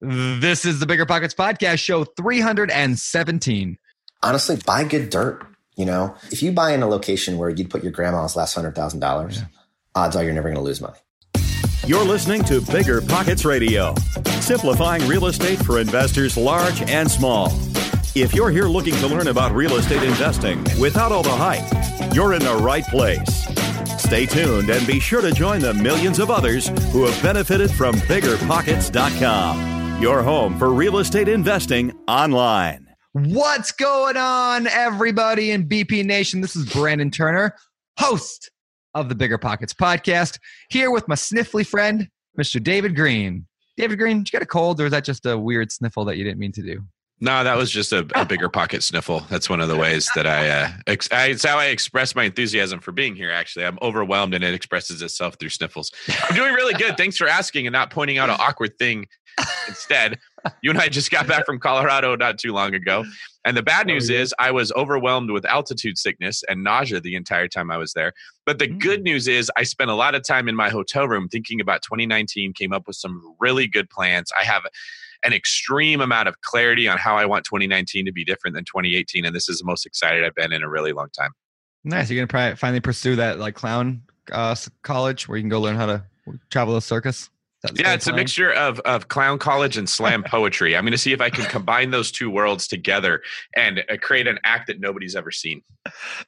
This is the Bigger Pockets Podcast, show 317. Honestly, buy good dirt. You know, if you buy in a location where you'd put your grandma's last hundred thousand dollars, odds are you're never going to lose money. You're listening to Bigger Pockets Radio, simplifying real estate for investors large and small. If you're here looking to learn about real estate investing without all the hype, you're in the right place. Stay tuned and be sure to join the millions of others who have benefited from biggerpockets.com, your home for real estate investing online. What's going on, everybody in BP Nation? This is Brandon Turner, host of the Bigger Pockets podcast, here with my sniffly friend, Mr. David Greene. David Greene, did you get a cold, or is that just a weird sniffle that you didn't mean to do? No, that was just a, a bigger pocket sniffle. That's one of the ways that I, uh, ex- I, it's how I express my enthusiasm for being here. Actually, I'm overwhelmed, and it expresses itself through sniffles. I'm doing really good. Thanks for asking and not pointing out an awkward thing. Instead, you and I just got back from Colorado not too long ago, and the bad news is I was overwhelmed with altitude sickness and nausea the entire time I was there. But the good news is I spent a lot of time in my hotel room thinking about 2019. Came up with some really good plans. I have an extreme amount of clarity on how I want 2019 to be different than 2018. And this is the most excited I've been in a really long time. Nice. You're going to finally pursue that like clown uh, college where you can go learn how to travel a circus? Yeah, it's plan? a mixture of, of clown college and slam poetry. I'm going to see if I can combine those two worlds together and uh, create an act that nobody's ever seen.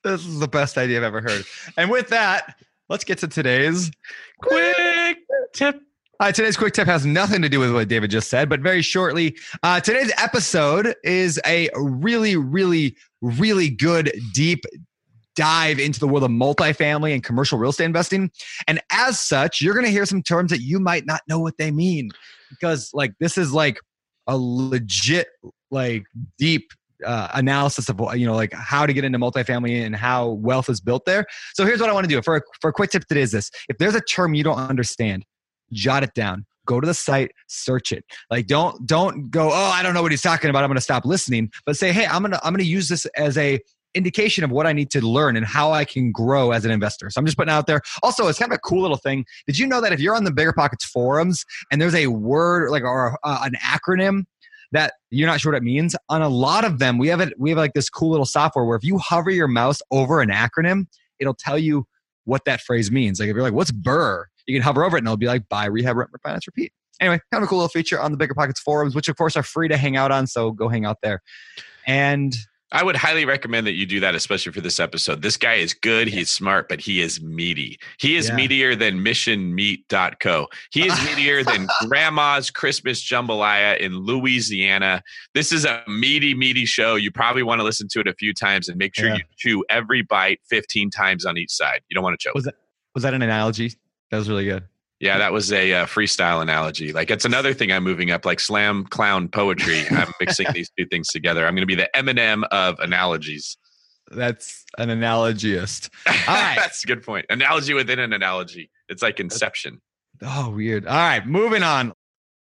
This is the best idea I've ever heard. And with that, let's get to today's quick tip uh, today's quick tip has nothing to do with what David just said, but very shortly, uh, today's episode is a really, really, really good, deep dive into the world of multifamily and commercial real estate investing. And as such, you're going to hear some terms that you might not know what they mean because, like, this is like a legit, like, deep uh, analysis of you know like how to get into multifamily and how wealth is built there. So here's what I want to do. For a, for a quick tip today is this: if there's a term you don't understand, jot it down. Go to the site search it. Like don't don't go oh i don't know what he's talking about. I'm going to stop listening. But say hey i'm to i'm to use this as a indication of what i need to learn and how i can grow as an investor so i'm just putting out there also it's kind of a cool little thing did you know that if you're on the bigger pockets forums and there's a word like or uh, an acronym that you're not sure what it means on a lot of them we have it we have like this cool little software where if you hover your mouse over an acronym it'll tell you what that phrase means like if you're like what's BRRRR?" you can hover over it and it'll be like buy, rehab, rent, refinance, repeat. Anyway, kind of a cool little feature on the Bigger Pockets forums, which of course are free to hang out on. So go hang out there. And I would highly recommend that you do that, especially for this episode. This guy is good. He's smart, but he is meaty. He is yeah. meatier than missionmeat.co. He is meatier than grandma's Christmas jambalaya in Louisiana. This is a meaty, meaty show. You probably want to listen to it a few times and make sure yeah. you chew every bite 15 times on each side. You don't want to choke. Was that, was that an analogy? That was really good. Yeah, that was a uh, freestyle analogy. Like it's another thing I'm moving up, like slam clown poetry. I'm mixing these two things together. I'm going to be the Eminem of analogies. That's an analogyist. That's a good point. Analogy within an analogy. It's like Inception. Oh, weird. All right, moving on.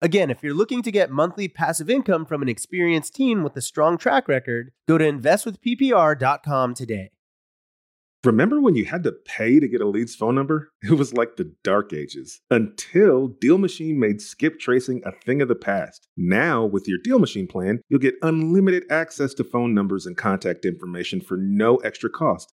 Again, if you're looking to get monthly passive income from an experienced team with a strong track record, go to investwithppr.com today. Remember when you had to pay to get a lead's phone number? It was like the dark ages until Deal Machine made skip tracing a thing of the past. Now, with your Deal Machine plan, you'll get unlimited access to phone numbers and contact information for no extra cost.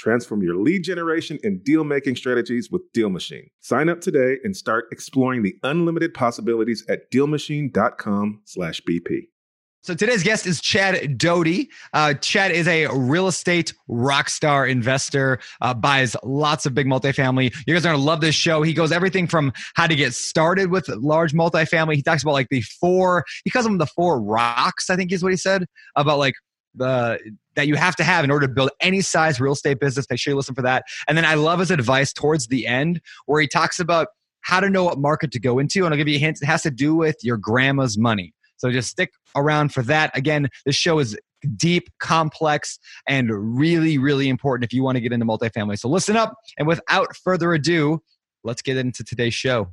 Transform your lead generation and deal making strategies with Deal Machine. Sign up today and start exploring the unlimited possibilities at dealmachine.com/bp. So today's guest is Chad Doty. Uh, Chad is a real estate rock star investor, uh, buys lots of big multifamily. You guys are gonna love this show. He goes everything from how to get started with large multifamily. He talks about like the four, he calls them the four rocks, I think is what he said, about like the that you have to have in order to build any size real estate business. Make sure you listen for that. And then I love his advice towards the end where he talks about how to know what market to go into. And I'll give you a hint. It has to do with your grandma's money. So just stick around for that. Again, this show is deep, complex, and really, really important if you want to get into multifamily. So listen up. And without further ado, let's get into today's show.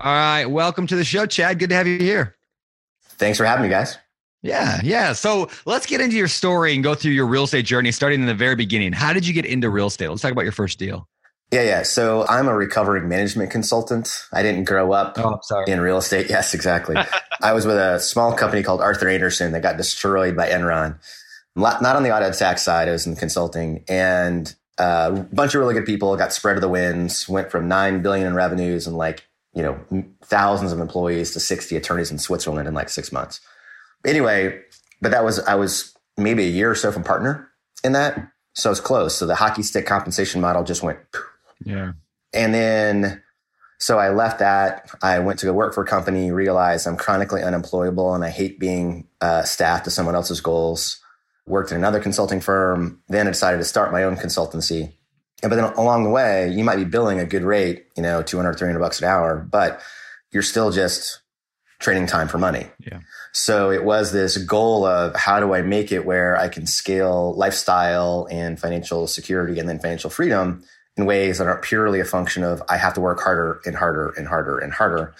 All right. Welcome to the show, Chad. Good to have you here. Thanks for having me, guys. Yeah, yeah. So let's get into your story and go through your real estate journey, starting in the very beginning. How did you get into real estate? Let's talk about your first deal. Yeah, yeah. So I'm a recovering management consultant. I didn't grow up oh, in real estate. Yes, exactly. I was with a small company called Arthur Andersen that got destroyed by Enron. Not on the audit tax side, I was in consulting. And uh, a bunch of really good people got spread to the winds, went from 9 billion in revenues and like, you know, thousands of employees to 60 attorneys in Switzerland in like six months anyway, but that was, I was maybe a year or so from partner in that. So it's close. So the hockey stick compensation model just went. Yeah. And then, so I left that. I went to go work for a company, realized I'm chronically unemployable and I hate being uh, staff to someone else's goals. Worked in another consulting firm. Then I decided to start my own consultancy. And, but then along the way, you might be billing a good rate, you know, 200, 300 bucks an hour, but you're still just trading time for money. Yeah. So it was this goal of how do I make it where I can scale lifestyle and financial security and then financial freedom in ways that aren't purely a function of I have to work harder and harder and harder and harder.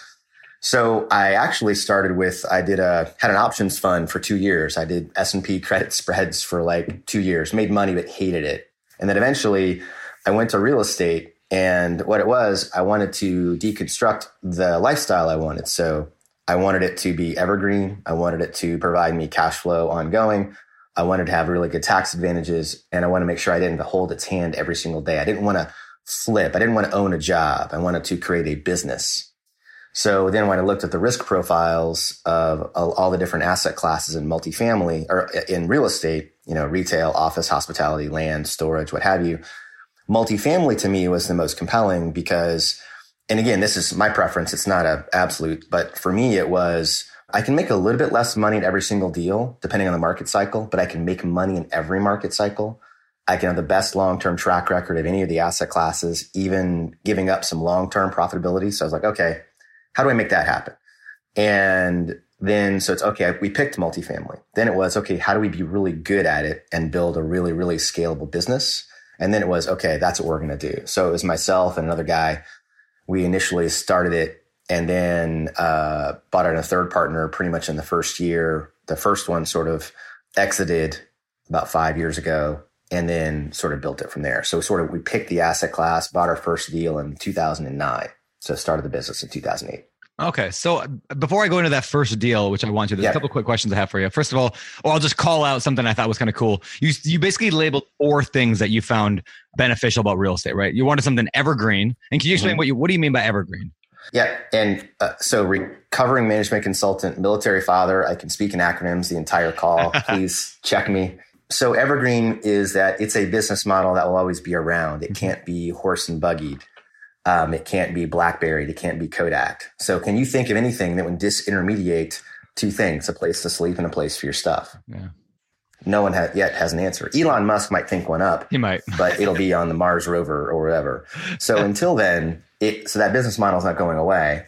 So I actually started with I did a had an options fund for 2 years. I did S&P credit spreads for like 2 years. Made money but hated it. And then eventually I went to real estate and what it was, I wanted to deconstruct the lifestyle I wanted. So I wanted it to be evergreen. I wanted it to provide me cash flow ongoing. I wanted to have really good tax advantages and I want to make sure I didn't hold its hand every single day. I didn't want to flip. I didn't want to own a job. I wanted to create a business. So then when I looked at the risk profiles of all the different asset classes in multifamily or in real estate, you know, retail, office, hospitality, land, storage, what have you, multifamily to me was the most compelling because and again, this is my preference. It's not a absolute, but for me, it was I can make a little bit less money in every single deal, depending on the market cycle, but I can make money in every market cycle. I can have the best long-term track record of any of the asset classes, even giving up some long-term profitability. So I was like, okay, how do I make that happen? And then, so it's okay. We picked multifamily. Then it was, okay, how do we be really good at it and build a really, really scalable business? And then it was, okay, that's what we're going to do. So it was myself and another guy we initially started it and then uh, bought in a third partner pretty much in the first year. The first one sort of exited about five years ago and then sort of built it from there. So sort of we picked the asset class, bought our first deal in 2009. So started the business in 2008. Okay. So uh, before I go into that first deal, which I want to, there's yeah. a couple quick questions I have for you. First of all, or I'll just call out something I thought was kind of cool. You you basically labeled four things that you found beneficial about real estate, right? You wanted something evergreen. And can you explain mm-hmm. what you what do you mean by evergreen? Yeah. And uh, so recovering management consultant, military father, I can speak in acronyms the entire call. Please check me. So evergreen is that it's a business model that will always be around. It mm-hmm. can't be horse and buggied. Um, it can't be BlackBerry. It can't be Kodak. So can you think of anything that would disintermediate two things, a place to sleep and a place for your stuff? Yeah. No one ha- yet has an answer. Elon Musk might think one up, He might. but it'll be on the Mars rover or whatever. So until then, it, so that business model is not going away.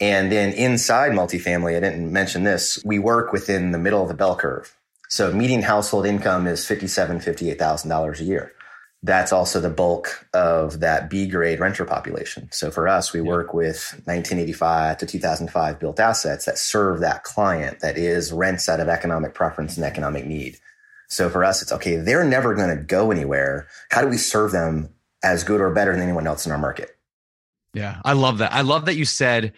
And then inside multifamily, I didn't mention this. We work within the middle of the bell curve. So median household income is $57,000, $58,000 a year. That's also the bulk of that B grade renter population. So for us, we work with 1985 to 2005 built assets that serve that client that is rents out of economic preference and economic need. So for us, it's okay. They're never going to go anywhere. How do we serve them as good or better than anyone else in our market? Yeah, I love that. I love that you said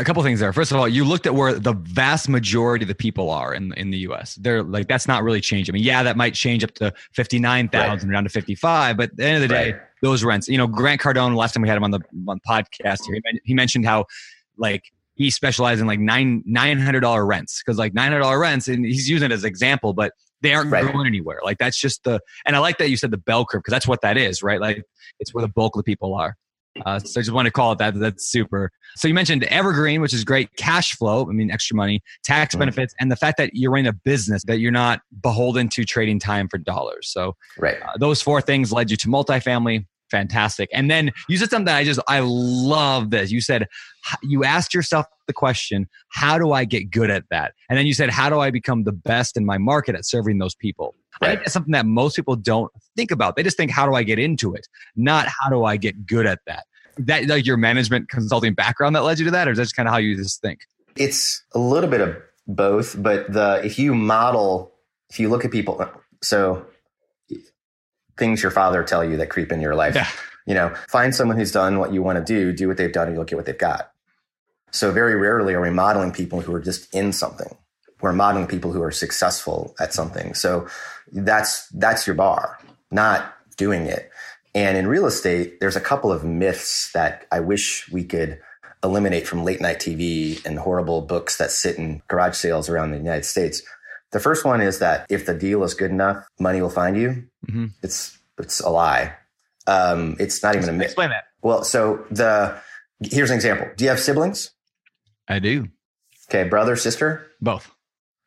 a couple things there. First of all, you looked at where the vast majority of the people are in in the U.S. They're like that's not really changing. I mean, yeah, that might change up to fifty nine thousand down to fifty five, but at the end of the day, Right. those rents. You know, Grant Cardone. Last time we had him on the on podcast here, he, he mentioned how like he specialized in like nine nine hundred dollar rents because like nine hundred dollar rents, and he's using it as an example, but they aren't Right. going anywhere. Like that's just the and I like that you said the bell curve because that's what that is, right? Like it's where the bulk of the people are. Uh, so I just want to call it that. That's super. So you mentioned evergreen, which is great. Cash flow, I mean, extra money, tax Mhm. benefits, and the fact that you're in a business that you're not beholden to trading time for dollars. So Right. uh, those four things led you to multifamily. Fantastic. And then you said something that I just, I love this. You said, you asked yourself the question, how do I get good at that? And then you said, how do I become the best in my market at serving those people? I think Right. that's something that most people don't think about. They just think, how do I get into it? Not how do I get good at that? That like your management consulting background that led you to that, or is that just kind of how you just think? It's a little bit of both, but the if you model, if you look at people, so things your father tell you that creep in your life. Yeah. You know, find someone who's done what you want to do, do what they've done, and you'll get what they've got. So very rarely are we modeling people who are just in something. We're modeling people who are successful at something. So that's that's your bar, not doing it. And in real estate, there's a couple of myths that I wish we could eliminate from late night TV and horrible books that sit in garage sales around the United States. The first one is that if the deal is good enough, money will find you. Mhm. It's it's a lie. Um, it's not even a myth. Explain that. Well, so the here's an example. Do you have siblings? I do Okay, brother, sister. both.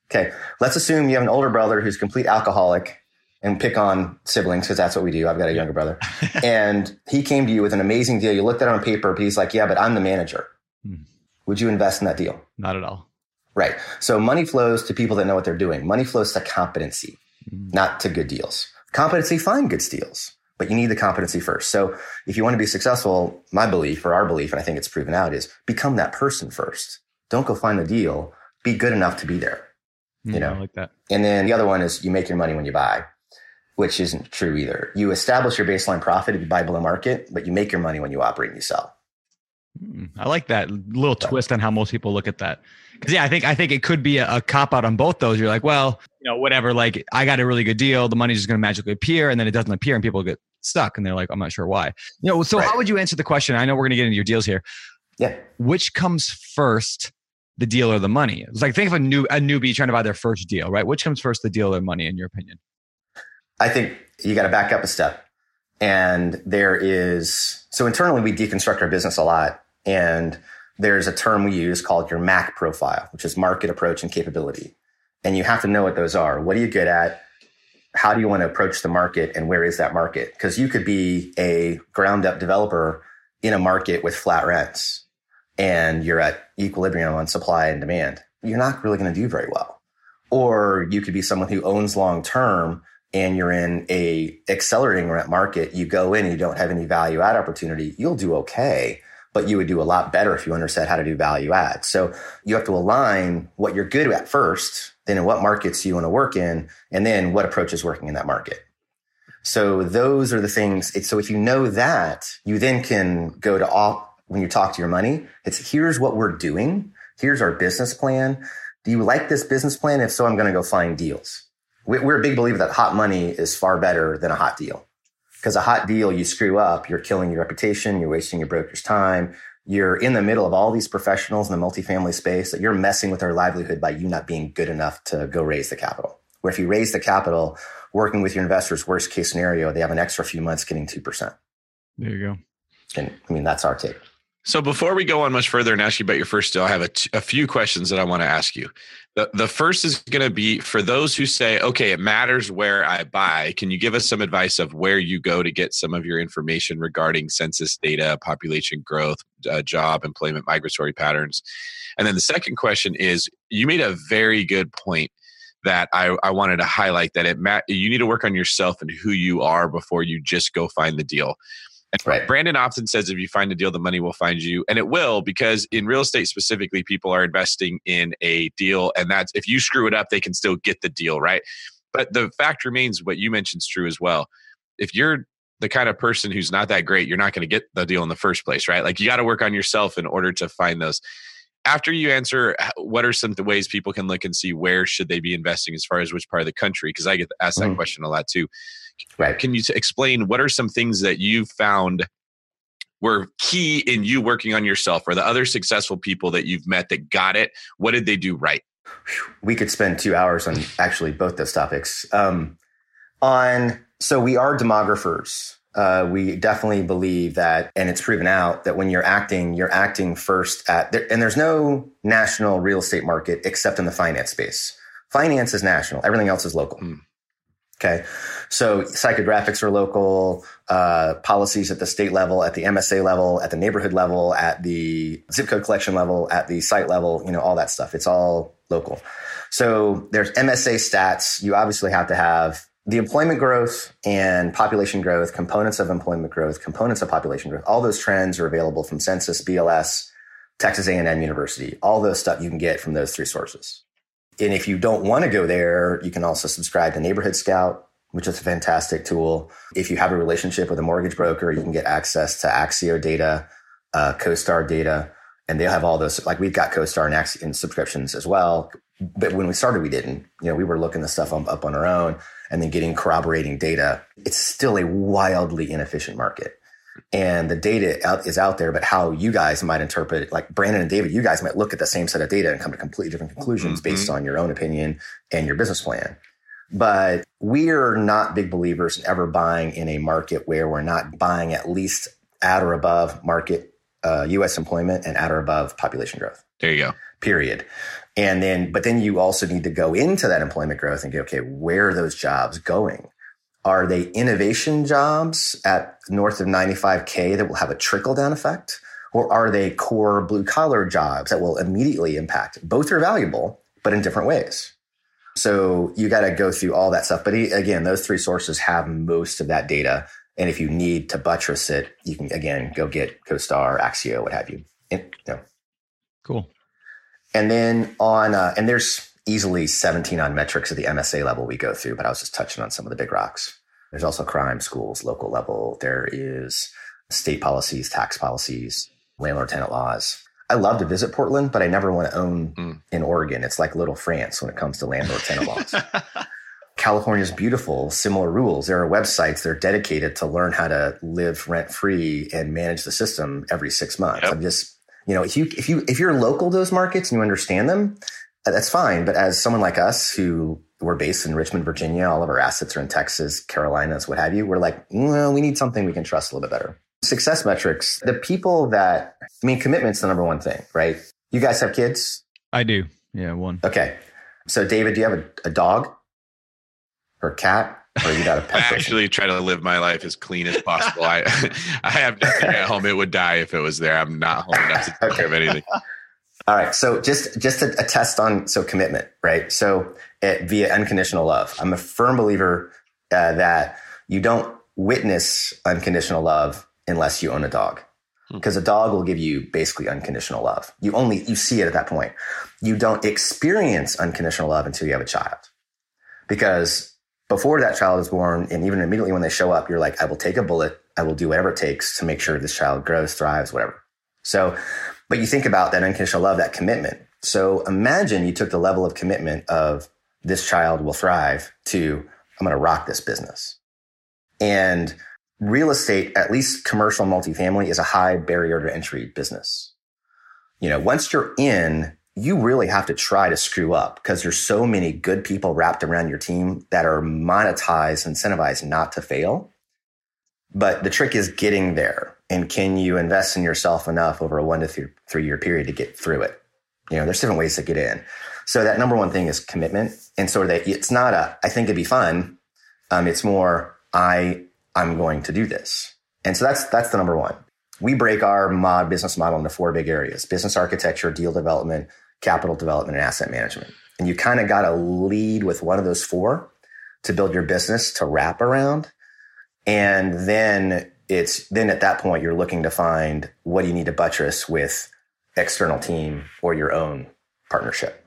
Okay, let's assume you have an older brother who's complete alcoholic and pick on siblings because that's what we do. I've got a younger brother. and he came to you with an amazing deal. You looked at it on paper, but he's like, yeah, but I'm the manager. Hmm. Would you invest in that deal? Not at all. Right. So money flows to people that know what they're doing. Money flows to competency, Mm. not to good deals. Competency, find good deals, but you need the competency first. So if you want to be successful, my belief or our belief, and I think it's proven out, is become that person first. Don't go find the deal. Be good enough to be there. You Mm, know. I like that. And then the other one is you make your money when you buy, which isn't true either. You establish your baseline profit if you buy below market, but you make your money when you operate and you sell. Mm, I like that little twist on how most people look at that. Because yeah, I think I think it could be a, a cop out on both those. You're like, well, you know, whatever. Like, I got a really good deal. The money's just going to magically appear, and then it doesn't appear, and people get stuck, and they're like, I'm not sure why. You know, so Right. how would you answer the question? I know we're going to get into your deals here. Yeah. Which comes first, the deal or the money? It's like think of a new a newbie trying to buy their first deal, right? Which comes first, the deal or money, in your opinion? I think you got to back up a step. And there is, so internally we deconstruct our business a lot. And there's a term we use called your MAC profile, which is market approach and capability. And you have to know what those are. What are you good at? How do you want to approach the market and where is that market? Because you could be a ground up developer in a market with flat rents and you're at equilibrium on supply and demand. You're not really going to do very well. Or you could be someone who owns long term and you're in a accelerating rent market, you go in and you don't have any value add opportunity, you'll do okay, but you would do a lot better if you understood how to do value add. So you have to align what you're good at first, then in what markets you want to work in, and then what approach is working in that market. So those are the things. So if you know that, you then can go to all, when you talk to your money, it's here's what we're doing. Here's our business plan. Do you like this business plan? If so, I'm going to go find deals we- we're a big believer that hot money is far better than a hot deal. Because a hot deal, you screw up, you're killing your reputation, you're wasting your broker's time. You're in the middle of all these professionals in the multifamily space that you're messing with their livelihood by you not being good enough to go raise the capital. Where if you raise the capital, working with your investors, worst case scenario, they have an extra few months getting 2%. There you go. And I mean, that's our take. So before we go on much further and ask you about your first deal, I have a, t- a few questions that I want to ask you. The, the first is going to be for those who say, okay, it matters where I buy. Can you give us some advice of where you go to get some of your information regarding census data, population growth, uh, job, employment, migratory patterns? And then the second question is you made a very good point that I, I wanted to highlight that it ma- you need to work on yourself and who you are before you just go find the deal. And Right. Brandon often says if you find a deal, the money will find you. And it will because in real estate specifically, people are investing in a deal. And that's if you screw it up, they can still get the deal, right? But the fact remains what you mentioned is true as well. If you're the kind of person who's not that great, you're not going to get the deal in the first place, right? Like you got to work on yourself in order to find those. After you answer, what are some of the ways people can look and see where should they be investing as far as which part of the country? Because I get asked that Mhm. question a lot too. Right. Can you t- explain what are some things that you found were key in you working on yourself or the other successful people that you've met that got it? What did they do right? we could spend two hours on actually both those topics. Um, on so we are demographers. Uh, we definitely believe that, and it's proven out that when you're acting, you're acting first at, and there's no national real estate market except in the finance space. Finance is national; everything else is local. Hmm. Okay, so psychographics are local, uh, policies at the state level, at the MSA level, at the neighborhood level, at the zip code collection level, at the site level, you know, all that stuff. It's all local. So there's MSA stats. You obviously have to have the employment growth and population growth, components of employment growth, components of population growth. All those trends are available from Census, BLS, Texas A&M University. All those stuff you can get from those three sources. And if you don't want to go there, you can also subscribe to Neighborhood Scout, which is a fantastic tool. If you have a relationship with a mortgage broker, you can get access to Axio data, uh, CoStar data, and they'll have all those. Like we've got CoStar and Axio and subscriptions as well. But when we started, we didn't. You know, we were looking the stuff up on our own and then getting corroborating data. It's still a wildly inefficient market. And the data out, is out there, but how you guys might interpret it, like Brandon and David, you guys might look at the same set of data and come to completely different conclusions Mhm. based on your own opinion and your business plan. But we're not big believers in ever buying in a market where we're not buying at least at or above market uh, U.S. employment and at or above population growth. There you go. Period. And then, but then you also need to go into that employment growth and go, okay, where are those jobs going? Are they innovation jobs at north of 95K that will have a trickle down effect? Or are they core blue collar jobs that will immediately impact? Both are valuable, but in different ways. So you got to go through all that stuff. But again, those three sources have most of that data. And if you need to buttress it, you can again go get CoStar, Axio, what have you. And, you know, Cool. and then on, uh, and there's easily 17 on metrics at the MSA level we go through, but I was just touching on some of the big rocks. There's also crime, schools, local level. There is state policies, tax policies, landlord tenant laws. I love to visit Portland, but I never want to own Mm. in Oregon. It's like little France when it comes to landlord tenant laws. California is beautiful, similar rules. There are websites that are dedicated to learn how to live rent free and manage the system every six months. Yep. I'm just, you know, if you, if you, if you're local to those markets and you understand them, that's fine. But as someone like us who we're based in Richmond, Virginia, all of our assets are in Texas, Carolinas, what have you, we're like, well, we need something we can trust a little bit better. Success metrics, the people that, I mean, commitment's the number one thing, right? You guys have kids? I do. Yeah, one. Okay. So David, do you have a, a dog or a cat or you got a pet? person? actually try to live my life as clean as possible. I I have nothing at home. It would die if it was there. I'm not home enough to take care of anything. All right. So just just a, a test on so commitment, right? So it, via unconditional love, I'm a firm believer uh, that you don't witness unconditional love unless you own a dog, Hmm. because a dog will give you basically unconditional love. You only you see it at that point. You don't experience unconditional love until you have a child, because before that child is born, and even immediately when they show up, you're like, I will take a bullet. I will do whatever it takes to make sure this child grows, thrives, whatever. So but you think about that unconditional love, that commitment. So imagine you took the level of commitment of this child will thrive to I'm going to rock this business. And real estate, at least commercial multifamily, is a high barrier to entry business. You know, once you're in, you really have to try to screw up because there's so many good people wrapped around your team that are monetized, incentivized not to fail. But the trick is getting there. And can you invest in yourself enough over a one to three, three year period to get through it? You know, there's different ways to get in. So that number one thing is commitment. And so that it's not a, I think it'd be fun. Um, it's more, I, I'm going to do this. And so that's, that's the number one. We break our mod business model into four big areas, business architecture, deal development, capital development, and asset management. And you kind of got to lead with one of those four to build your business to wrap around. And then it's then at that point, you're looking to find what do you need to buttress with external team or your own partnership.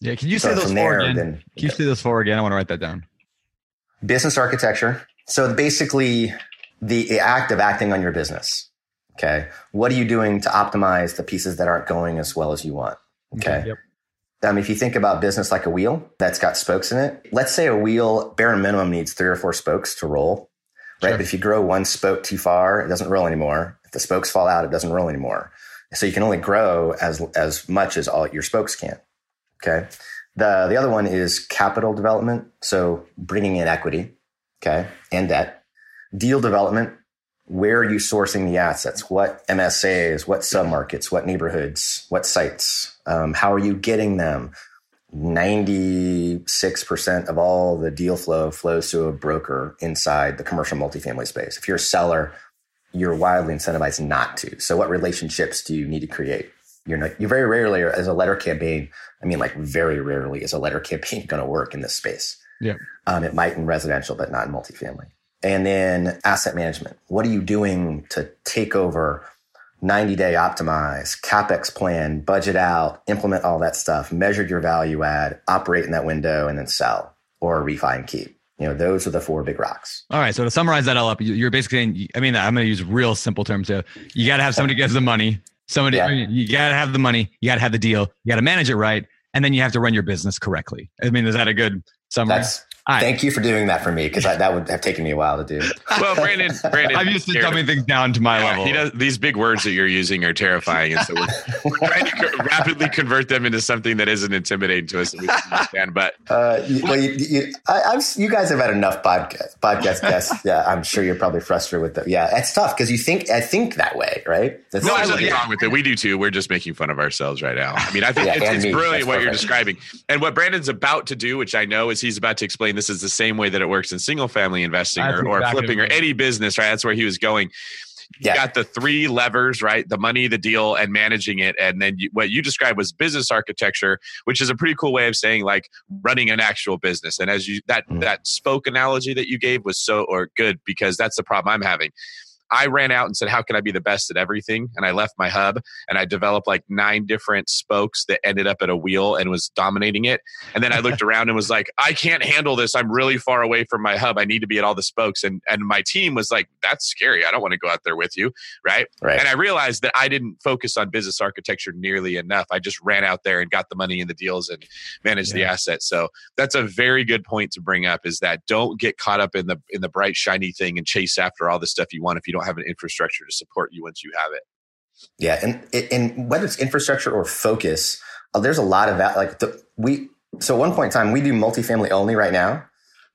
Yeah. Can you say those four there, again? Then, can you say those four again? I want to write that down. Business architecture. So basically the act of acting on your business. Okay. What are you doing to optimize the pieces that aren't going as well as you want? Okay. Yep. Um, if you think about business like a wheel that's got spokes in it, let's say a wheel bare minimum needs three or four spokes to roll, right? Sure. But if you grow one spoke too far, it doesn't roll anymore. If the spokes fall out, it doesn't roll anymore. So you can only grow as as much as all your spokes can. Okay. The the other one is capital development, so bringing in equity, okay, and debt. Deal development, where are you sourcing the assets? What MSAs, what submarkets, what neighborhoods, what sites? Um, how are you getting them? 96% of all the deal flow flows to a broker inside the commercial multifamily space. If you're a seller, you're wildly incentivized not to. So what relationships do you need to create? You're not, you very rarely as a letter campaign. I mean, like very rarely is a letter campaign going to work in this space. Yeah. Um, it might in residential, but not in multifamily. And then asset management. What are you doing to take over 90 day optimize, capex plan, budget out, implement all that stuff, measure your value add, operate in that window, and then sell or refi and keep. You know, those are the four big rocks. All right. So to summarize that all up, you're basically, I mean, I'm going to use real simple terms here. You got to have somebody gives the money. Somebody, yeah. you got to have the money. You got to have the deal. You got to manage it right. And then you have to run your business correctly. I mean, is that a good summary? That's Right. Thank you for doing that for me because that would have taken me a while to do. Well, Brandon, Brandon, I'm used to dumbing things down to my yeah, level. He does these big words that you're using are terrifying, and so we're trying to co- rapidly convert them into something that isn't intimidating to us that we can understand. But uh, you, well, you, you, I, you, guys have had enough podcast podcast guests. Yeah, I'm sure you're probably frustrated with them. Yeah, it's tough because you think I think that way, right? That's no, there's nothing wrong with it. We do too. We're just making fun of ourselves right now. I mean, I think yeah, it's, it's brilliant what you're describing, and what Brandon's about to do, which I know is he's about to explain. This is the same way that it works in single family investing or, or flipping or any business, right? That's where he was going. You yeah. got the three levers, right? The money, the deal, and managing it. And then you, what you described was business architecture, which is a pretty cool way of saying like running an actual business. And as you that mm. that spoke analogy that you gave was so or good because that's the problem I'm having I ran out and said, How can I be the best at everything? And I left my hub and I developed like nine different spokes that ended up at a wheel and was dominating it. And then I looked around and was like, I can't handle this. I'm really far away from my hub. I need to be at all the spokes. And and my team was like, That's scary. I don't want to go out there with you. Right. Right. And I realized that I didn't focus on business architecture nearly enough. I just ran out there and got the money in the deals and managed yeah. the assets. So that's a very good point to bring up is that don't get caught up in the in the bright, shiny thing and chase after all the stuff you want if you don't don't have an infrastructure to support you once you have it. Yeah, and and whether it's infrastructure or focus, uh, there's a lot of that. Like the, we, so at one point in time, we do multifamily only right now,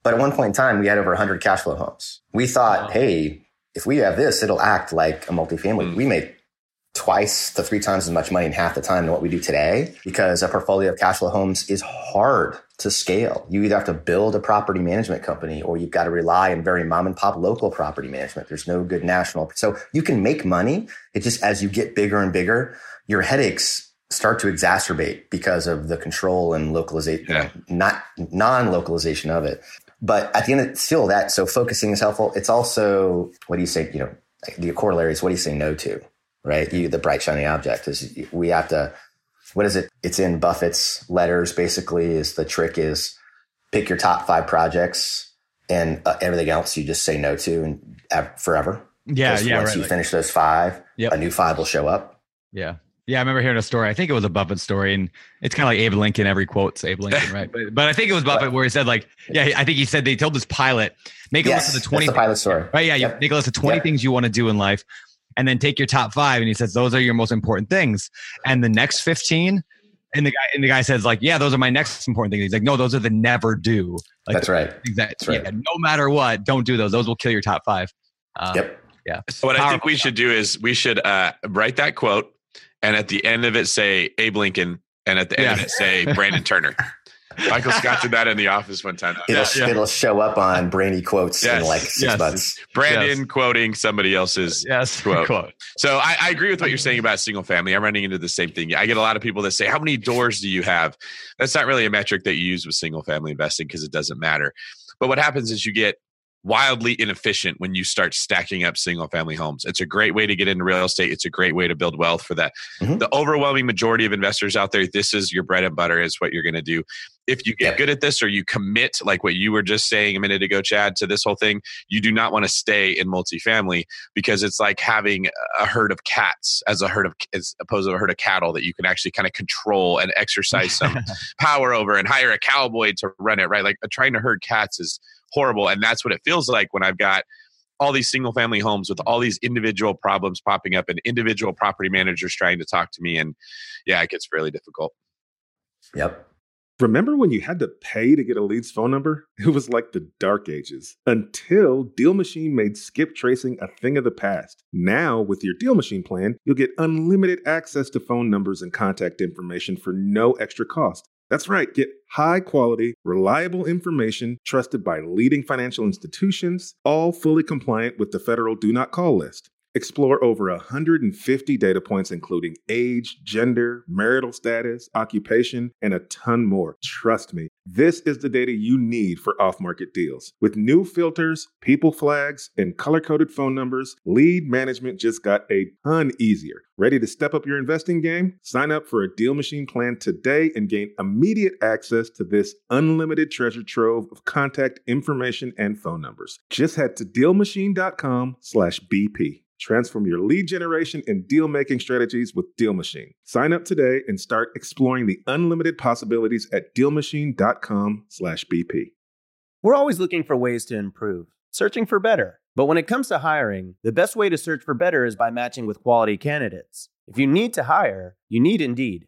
but at one point in time, we had over 100 cash flow homes. We thought, wow. hey, if we have this, it'll act like a multifamily. Mm. We made twice to three times as much money in half the time than what we do today because a portfolio of cash flow homes is hard to scale. You either have to build a property management company or you've got to rely on very mom and pop local property management. There's no good national. So you can make money. It just as you get bigger and bigger, your headaches start to exacerbate because of the control and localization, yeah. not non-localization of it. But at the end of still that, so focusing is helpful. It's also, what do you say, you know, the corollary is what do you say no to? Right? You, the bright shiny object is we have to, what is it? It's in Buffett's letters. Basically is the trick is pick your top five projects and uh, everything else you just say no to and uh, forever. Yeah. Yeah. Once right, you like, finish those five, yep. a new five will show up. Yeah. Yeah, I remember hearing a story. I think it was a Buffett story, and it's kind of like Abe Lincoln. Every quote's Abe Lincoln, right? But, but I think it was Buffett where he said, like, yeah, I think he said they told this pilot make a yes, list of the twenty. The pilot story, right? Yeah, yep. you make a list of twenty yep. things you want to do in life and then take your top five. And he says, those are your most important things. And the next 15, and the guy and the guy says, like, yeah, those are my next important things. He's like, no, those are the never do. Like, That's right. Exactly. That's right. Yeah, no matter what, don't do those. Those will kill your top five. Um, yep. Yeah. So what I think we should do is we should uh, write that quote, and at the end of it say Abe Lincoln, and at the end Yeah. of it say Brandon Turner. Michael Scott did that in the office one time. It'll, yeah. it'll show up on brainy quotes in like six yes. months. Brandon quoting somebody else's Yes. Quote. Quote. So I, I agree with what you're saying about single family. I'm running into the same thing. I get a lot of people that say, "How many doors do you have?" That's not really a metric that you use with single family investing because it doesn't matter. But what happens is you get wildly inefficient when you start stacking up single family homes. It's a great way to get into real estate. It's a great way to build wealth for that. Mhm. The overwhelming majority of investors out there, this is your bread and butter, is what you're going to do. If you get Yep. good at this or you commit, like what you were just saying a minute ago, Chad, to this whole thing, you do not want to stay in multifamily because it's like having a herd of cats as a herd of as opposed to a herd of cattle that you can actually kind of control and exercise some power over and hire a cowboy to run it right like trying to herd cats is horrible and that's what it feels like when i've got all these single family homes with all these individual problems popping up and individual property managers trying to talk to me and yeah it gets fairly difficult Yep. Remember when you had to pay to get a lead's phone number? It was like the dark ages until Deal Machine made skip tracing a thing of the past. Now, with your Deal Machine plan, you'll get unlimited access to phone numbers and contact information for no extra cost. That's right, get high quality, reliable information trusted by leading financial institutions, all fully compliant with the federal Do Not Call list. Explore over 150 data points, including age, gender, marital status, occupation, and a ton more. Trust me, this is the data you need for off market deals. With new filters, people flags, and color coded phone numbers, lead management just got a ton easier. Ready to step up your investing game? Sign up for a Deal Machine plan today and gain immediate access to this unlimited treasure trove of contact information and phone numbers. Just head to dealmachine.com slash BP. Transform your lead generation and deal making strategies with Deal Machine. Sign up today and start exploring the unlimited possibilities at dealmachine.com/slash BP. We're always looking for ways to improve, searching for better. But when it comes to hiring, the best way to search for better is by matching with quality candidates. If you need to hire, you need Indeed.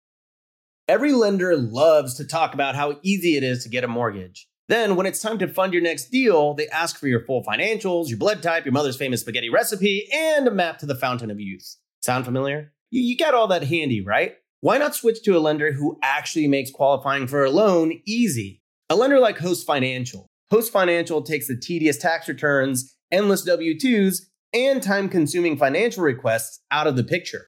Every lender loves to talk about how easy it is to get a mortgage. Then, when it's time to fund your next deal, they ask for your full financials, your blood type, your mother's famous spaghetti recipe, and a map to the fountain of youth. Sound familiar? You, you got all that handy, right? Why not switch to a lender who actually makes qualifying for a loan easy? A lender like Host Financial. Host Financial takes the tedious tax returns, endless W 2s, and time consuming financial requests out of the picture.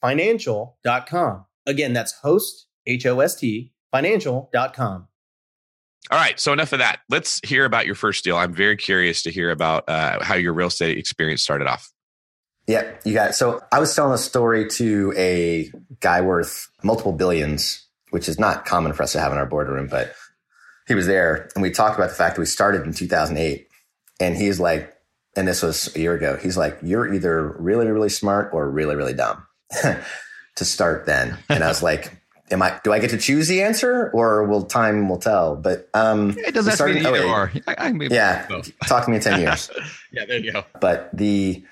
financial.com. Again, that's host, H O S T, financial.com. all right so enough of that let's hear about your first deal i'm very curious to hear about uh, how your real estate experience started off Yeah, you got it. So I was telling a story to a guy worth multiple billions, which is not common for us to have in our boardroom, but he was there and we talked about the fact that we started in 2008 and he's like, and this was a year ago, he's like, you're either really, really smart or really, really dumb to start then. And I was like, am I, do I get to choose the answer or will time will tell? But, um, It doesn't we have to be in either 08. or. I, I Yeah. Talk to me in 10 years. yeah there you go but the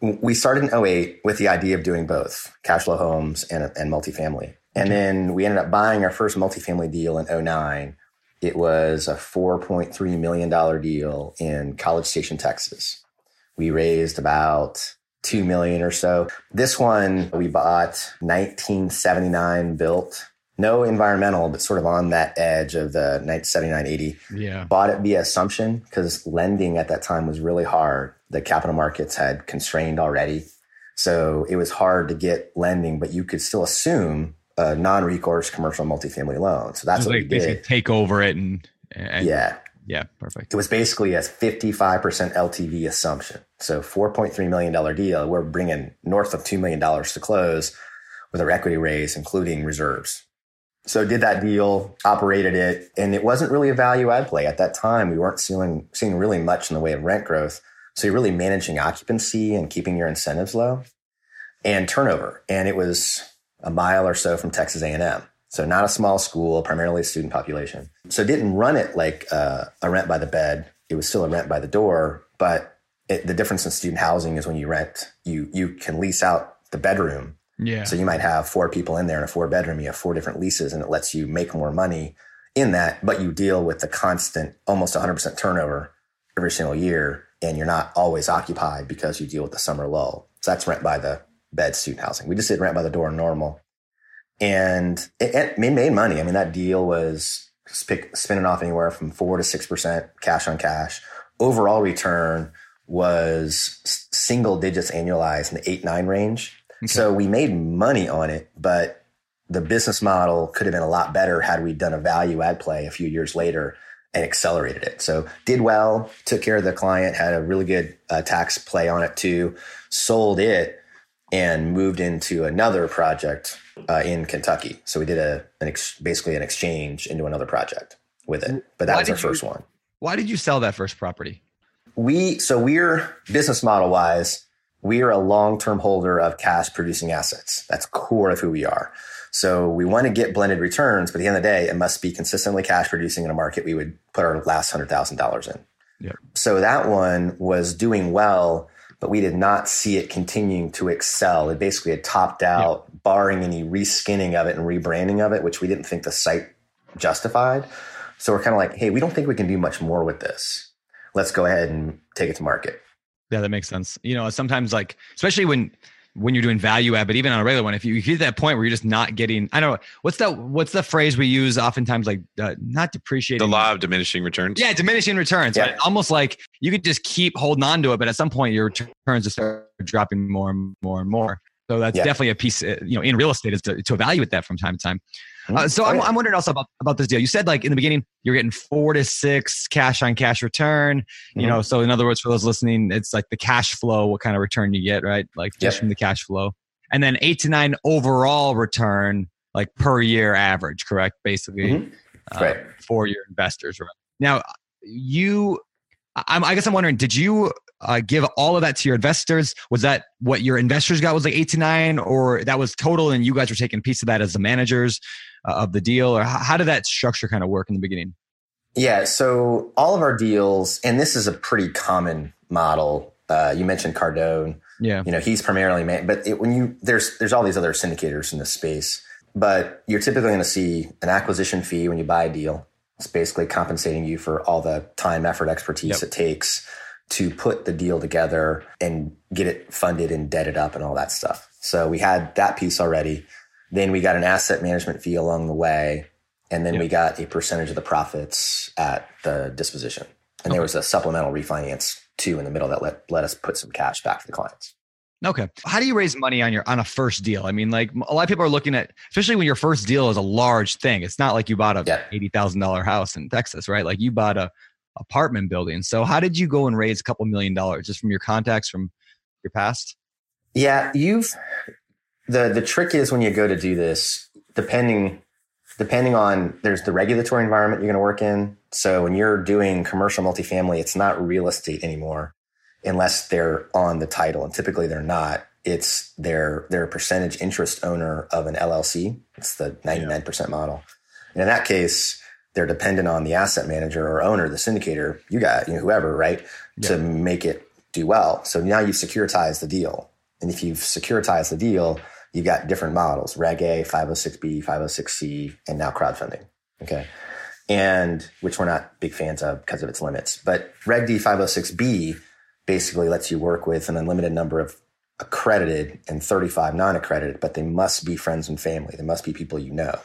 we started in 08 with the idea of doing both cash flow homes and, and multifamily. And okay. then we ended up buying our first multifamily deal in 09. It was a $4.3 million deal in College Station, Texas. We raised about 2 million or so. This one we bought 1979 built. No environmental, but sort of on that edge of the 1979 80. Yeah. Bought it via assumption because lending at that time was really hard. The capital markets had constrained already. So it was hard to get lending, but you could still assume a non-recourse commercial multifamily loan. So that's so what like we did. Take over it and, and yeah, yeah, perfect. It was basically a 55% LTV assumption. So $4.3 million deal. We're bringing north of $2 million to close with our equity raise, including reserves. So did that deal, operated it, and it wasn't really a value add play. At that time, we weren't seeing, seeing really much in the way of rent growth. So you're really managing occupancy and keeping your incentives low and turnover. And it was a mile or so from Texas A&M. So not a small school, primarily student population. So didn't run it like uh, a rent by the bed. It was still a rent by the door, but it, the difference in student housing is when you rent, you you can lease out the bedroom. Yeah. So you might have four people in there in a four bedroom. You have four different leases, and it lets you make more money in that. But you deal with the constant, almost 100% turnover every single year, and you're not always occupied because you deal with the summer lull. So that's rent by the bed student housing. We just did rent by the door normal and it, it made money. I mean, that deal was spinning off anywhere from four to six percent cash on cash. Overall return was single digits annualized in the eight nine range. Okay. So we made money on it, but the business model could have been a lot better had we done a value add play a few years later and accelerated it. So did well, took care of the client, had a really good uh, tax play on it too, sold it and moved into another project uh, in Kentucky. So we did a an ex- basically an exchange into another project with it. But that why was our first you, one. Why did you sell that first property? We so we're business model wise, we are a long term holder of cash producing assets. That's core of who we are. So we want to get blended returns, but at the end of the day, it must be consistently cash producing in a market we would put our last hundred thousand dollars in. Yep. So that one was doing well but we did not see it continuing to excel. It basically had topped out, yeah. barring any reskinning of it and rebranding of it, which we didn't think the site justified. So we're kind of like, hey, we don't think we can do much more with this. Let's go ahead and take it to market. Yeah, that makes sense. You know, sometimes like, especially when when you're doing value add, but even on a regular one, if you, if you get that point where you're just not getting, I don't know, what's that, what's the phrase we use oftentimes like uh, not depreciating. The law of diminishing returns. Yeah. Diminishing returns. Yeah. Right? Almost like you could just keep holding on to it, but at some point your returns just start dropping more and more and more. So that's yeah. definitely a piece, uh, you know, in real estate is to, to evaluate that from time to time. Uh, so I'm, I'm wondering also about, about this deal. You said like in the beginning, you're getting four to six cash on cash return. You mm-hmm. know, so in other words, for those listening, it's like the cash flow, what kind of return you get, right? Like just yep. from the cash flow. And then eight to nine overall return, like per year average, correct? Basically, mm-hmm. uh, right. for your investors. Right? Now, you, I'm, I guess I'm wondering, did you uh, give all of that to your investors? Was that what your investors got was like eight to nine, or that was total, and you guys were taking a piece of that as the managers uh, of the deal, or how, how did that structure kind of work in the beginning? Yeah, so all of our deals, and this is a pretty common model. Uh, you mentioned Cardone. Yeah, you know he's primarily, man, but it, when you there's there's all these other syndicators in this space, but you're typically going to see an acquisition fee when you buy a deal. It's basically compensating you for all the time, effort, expertise yep. it takes to put the deal together and get it funded and deaded up and all that stuff. So we had that piece already. Then we got an asset management fee along the way. And then yep. we got a percentage of the profits at the disposition. And okay. there was a supplemental refinance too in the middle that let, let us put some cash back to the clients. Okay. How do you raise money on your on a first deal? I mean, like a lot of people are looking at, especially when your first deal is a large thing. It's not like you bought a yeah. eighty thousand dollar house in Texas, right? Like you bought a apartment building. So how did you go and raise a couple million dollars just from your contacts from your past? Yeah, you've the the trick is when you go to do this, depending depending on there's the regulatory environment you're going to work in. So when you're doing commercial multifamily, it's not real estate anymore unless they're on the title, and typically they're not. It's they're they're a percentage interest owner of an LLC. It's the 99% yeah. model. And in that case, they're dependent on the asset manager or owner, the syndicator, you got, you know, whoever, right, yeah. to make it do well. So now you've securitized the deal. And if you've securitized the deal, you've got different models, Reg A, 506B, 506C, and now crowdfunding. Okay. And which we're not big fans of because of its limits. But Reg D 506B basically lets you work with an unlimited number of accredited and 35 non accredited, but they must be friends and family. They must be people you know.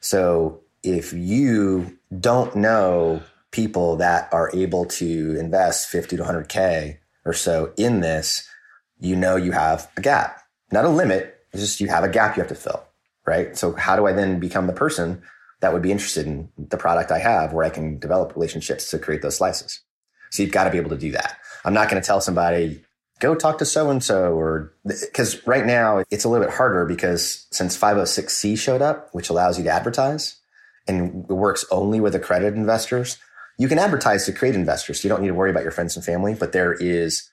So if you don't know people that are able to invest 50 to 100K or so in this, you know you have a gap, not a limit. It's just you have a gap you have to fill, right? So how do I then become the person that would be interested in the product I have where I can develop relationships to create those slices? So you've got to be able to do that. I'm not going to tell somebody, go talk to so and so, or because right now it's a little bit harder because since 506C showed up, which allows you to advertise and it works only with accredited investors, you can advertise to create investors. So you don't need to worry about your friends and family, but there is,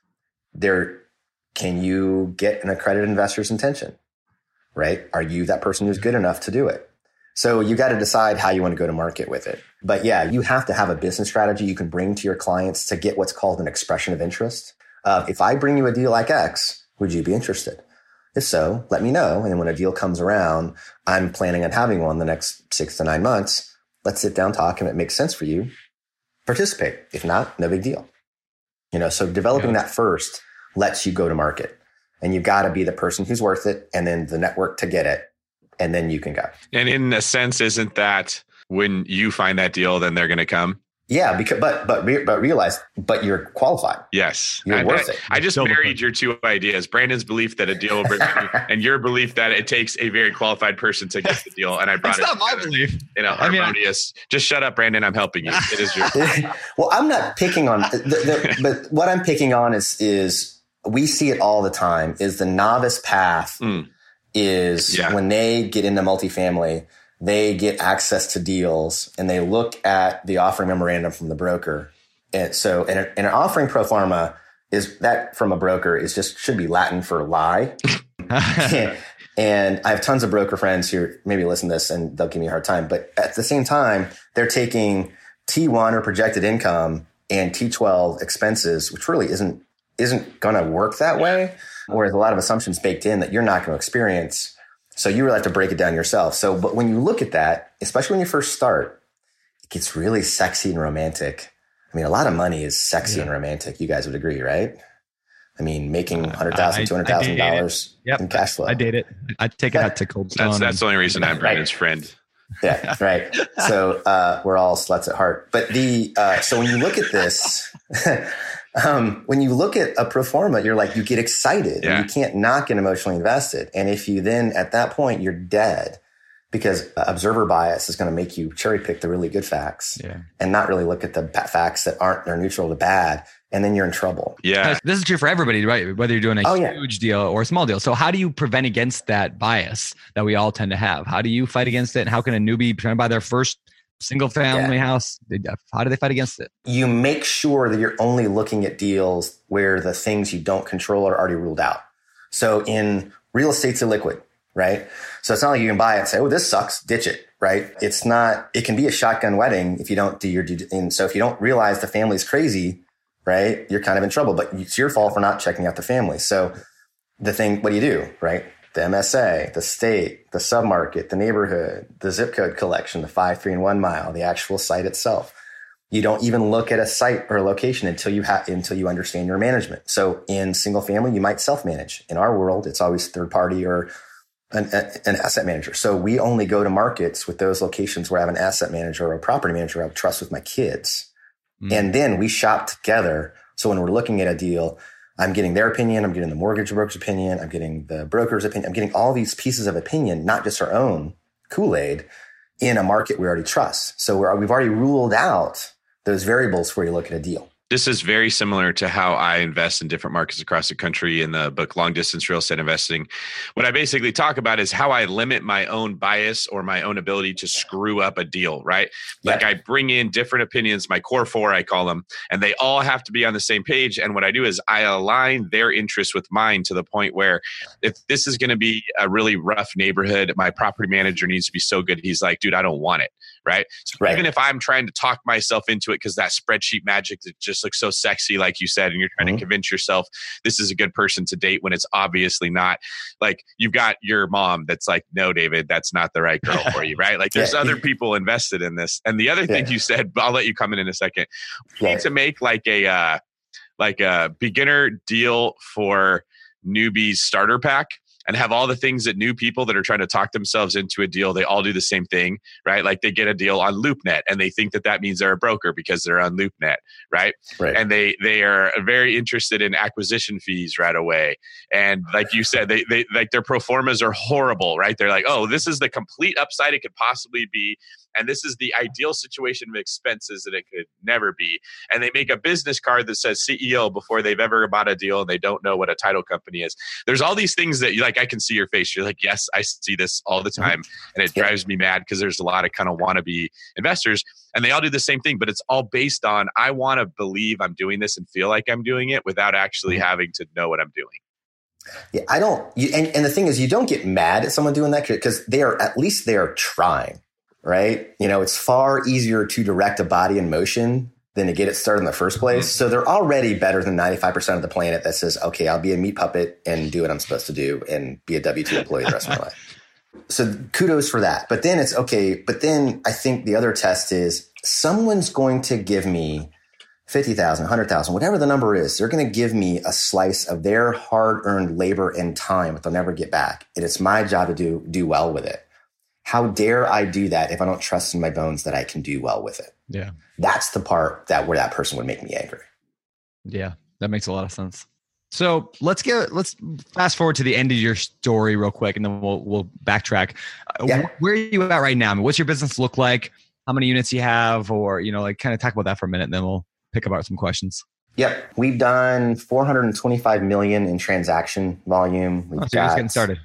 there, can you get an accredited investor's intention? Right? Are you that person who's good enough to do it? So you got to decide how you want to go to market with it. But yeah, you have to have a business strategy you can bring to your clients to get what's called an expression of interest. Uh, if I bring you a deal like X, would you be interested? If so, let me know. And when a deal comes around, I'm planning on having one the next six to nine months. Let's sit down, talk, and it makes sense for you. Participate. If not, no big deal. You know, so developing yeah. that first lets you go to market and you got to be the person who's worth it and then the network to get it and then you can go. And in a sense, isn't that when you find that deal, then they're going to come? Yeah, because but but but realize, but you're qualified. Yes, you're I, worth I, it. I just married your two ideas: Brandon's belief that a deal will bring and your belief that it takes a very qualified person to get the deal. And I brought That's it. not my belief. You know, harmonious. I mean, just shut up, Brandon. I'm helping you. It is your. well, I'm not picking on, the, the, but what I'm picking on is is we see it all the time. Is the novice path. Mm is yeah. when they get into multifamily, they get access to deals and they look at the offering memorandum from the broker. And so, and, an offering pro forma is that from a broker is just should be Latin for lie. and I have tons of broker friends who maybe listen to this and they'll give me a hard time. But at the same time, they're taking T1 or projected income and T12 expenses, which really isn't isn't going to work that way or there's a lot of assumptions baked in that you're not going to experience. So you really have to break it down yourself. So, but when you look at that, especially when you first start, it gets really sexy and romantic. I mean, a lot of money is sexy yeah. and romantic. You guys would agree, right? I mean, making uh, hundred thousand, two hundred thousand dollars in cash flow. I date it. I take it out to Cold Stone. That's, that's the only reason I'm Brandon's right. friend. Yeah, right. So uh, we're all sluts at heart. But the uh, so when you look at this, um, when you look at a pro forma, you're like, you get excited yeah. and you can't not get emotionally invested. And if you then at that point, you're dead because observer bias is going to make you cherry pick the really good facts yeah. and not really look at the facts that aren't, they're neutral to bad. And then you're in trouble. Yeah. This is true for everybody, right? Whether you're doing a oh, huge yeah. deal or a small deal. So how do you prevent against that bias that we all tend to have? How do you fight against it? And how can a newbie trying to buy their first single family yeah. house uh, how do they fight against it? You make sure that you're only looking at deals where the things you don't control are already ruled out. So in real estate's illiquid right? So it's not like you can buy it and say oh this sucks ditch it right? It's not it can be a shotgun wedding if you don't do your due and so if you don't realize the family's crazy right you're kind of in trouble but it's your fault for not checking out the family. So the thing what do you do right the MSA, the state, the submarket, the neighborhood, the zip code collection, the five, three, and one mile, the actual site itself. You don't even look at a site or a location until you have until you understand your management. So in single family, you might self manage. In our world, it's always third party or an, an, asset manager. So we only go to markets with those locations where I have an asset manager or a property manager I trust with my kids. Mm. And then we shop together. So when we're looking at a deal, I'm getting their opinion. I'm getting the mortgage broker's opinion. I'm getting the broker's opinion. I'm getting all these pieces of opinion, not just our own Kool Aid in a market we already trust. So we have already ruled out those variables before you look at a deal. This is very similar to how I invest in different markets across the country in the book Long Distance Real Estate Investing. What I basically talk about is how I limit my own bias or my own ability to screw up a deal, right? Like yeah. I bring in different opinions, my core four, I call them, and they all have to be on the same page. And what I do is I align their interests with mine to the point where if this is going to be a really rough neighborhood, my property manager needs to be so good. He's like, dude, I don't want it. Right. So right. even if I'm trying to talk myself into it because that spreadsheet magic that just looks so sexy, like you said, and you're trying Mhm. to convince yourself this is a good person to date when it's obviously not. Like you've got your mom that's like, no, David, that's not the right girl for you, right? Like there's Yeah. other people invested in this. And the other thing Yeah. you said, but I'll let you come in in a second. We need to make like a uh, like a beginner deal for newbies starter pack and have all the things that new people that are trying to talk themselves into a deal they all do the same thing right? Like they get a deal on loopnet and they think that that means they're a broker because they're on loopnet right? Right. and they they are very interested in acquisition fees right away. And like you said they they like their pro formas are horrible right? They're like oh this is the complete upside it could possibly be and this is the ideal situation of expenses that it could never be. And they make a business card that says ceo before they've ever bought a deal and they don't know what a title company is. There's all these things that you like i can see your face. You're like yes i see this all the time. And it drives me mad because there's a lot of kind of wannabe investors and they all do the same thing but it's all based on i want to believe i'm doing this and feel like i'm doing it without actually Mhm. having to know what i'm doing. Yeah, I don't. You, and, and the thing is, you don't get mad at someone doing that because they are at least they are trying, right? You know, it's far easier to direct a body in motion than to get it started in the first mm-hmm. place. So they're already better than ninety five percent of the planet that says, "Okay, I'll be a meat puppet and do what I'm supposed to do and be a W two employee the rest of my life." So kudos for that. But then it's okay. But then I think the other test is someone's going to give me 50,000, 100,000, whatever the number is, they're going to give me a slice of their hard earned labor and time that they'll never get back. And it's my job to do, do well with it. How dare I do that if I don't trust in my bones that I can do well with it? Yeah. That's the part that where that person would make me angry. Yeah, that makes a lot of sense. So let's get let's fast forward to the end of your story real quick, and then we'll we'll backtrack. Uh, Yeah. Where are you at right now? I mean, what's your business look like? How many units you have, or you know, like kind of talk about that for a minute, and then we'll pick apart some questions. Yep. We've done 425 million in transaction volume. We've Oh, so you're just getting started.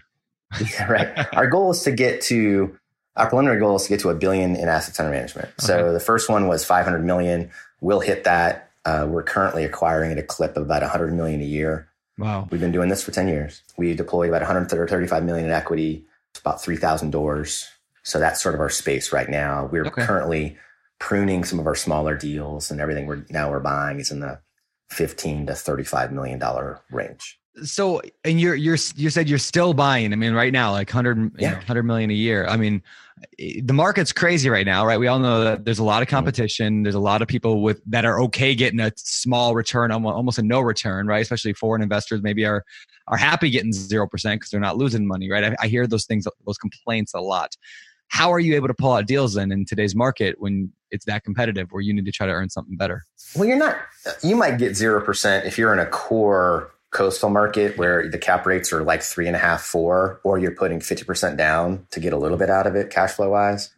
Yeah, right. Our goal is to get to our preliminary goal is to get to a billion in assets under management. So Okay. the first one was 500 million. We'll hit that. Uh, we're currently acquiring at a clip of about 100 million a year. Wow. We've been doing this for 10 years. We deployed about 135 million in equity, It's about 3,000 doors. So that's sort of our space right now. We're Okay. currently pruning some of our smaller deals, and everything we're now we're buying is in the 15 to 35 million dollar range. So, and you're you're you said you're still buying. I mean, right now, like hundred you know, hundred million a year. I mean, the market's crazy right now, right? We all know that there's a lot of mm-hmm. competition. There's a lot of people with that are okay getting a small return, almost a no return, right? Especially foreign investors, maybe are are happy getting zero percent because they're not losing money, right? I, I hear those things, those complaints a lot. How are you able to pull out deals then in today's market when it's that competitive, where you need to try to earn something better? Well, you're not, you might get 0% if you're in a core coastal market where the cap rates are like three and a half, four, or you're putting 50% down to get a little bit out of it cash flow wise.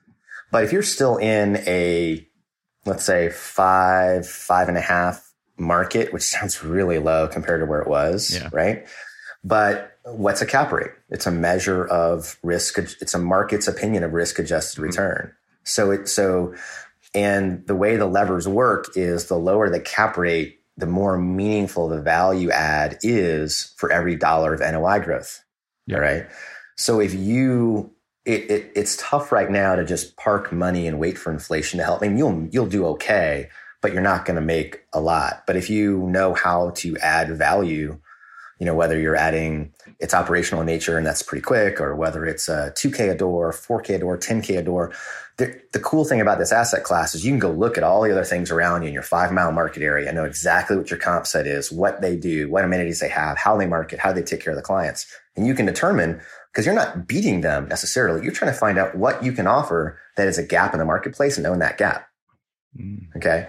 But if you're still in a, let's say five, five and a half market, which sounds really low compared to where it was, Yeah. right? But what's a cap rate? It's a measure of risk. It's a market's opinion of risk adjusted mm-hmm. return. So it, so, and the way the levers work is the lower the cap rate, the more meaningful the value add is for every dollar of NOI growth. Yeah. All right. So if you, it, it, it's tough right now to just park money and wait for inflation to help. I mean, you'll, you'll do okay, but you're not going to make a lot. But if you know how to add value, you know, whether you're adding it's operational in nature and that's pretty quick, or whether it's a 2K a door, 4K a door, 10K a door. The, the cool thing about this asset class is you can go look at all the other things around you in your five mile market area and know exactly what your comp set is, what they do, what amenities they have, how they market, how they take care of the clients. And you can determine because you're not beating them necessarily. You're trying to find out what you can offer that is a gap in the marketplace and own that gap. Mm. Okay.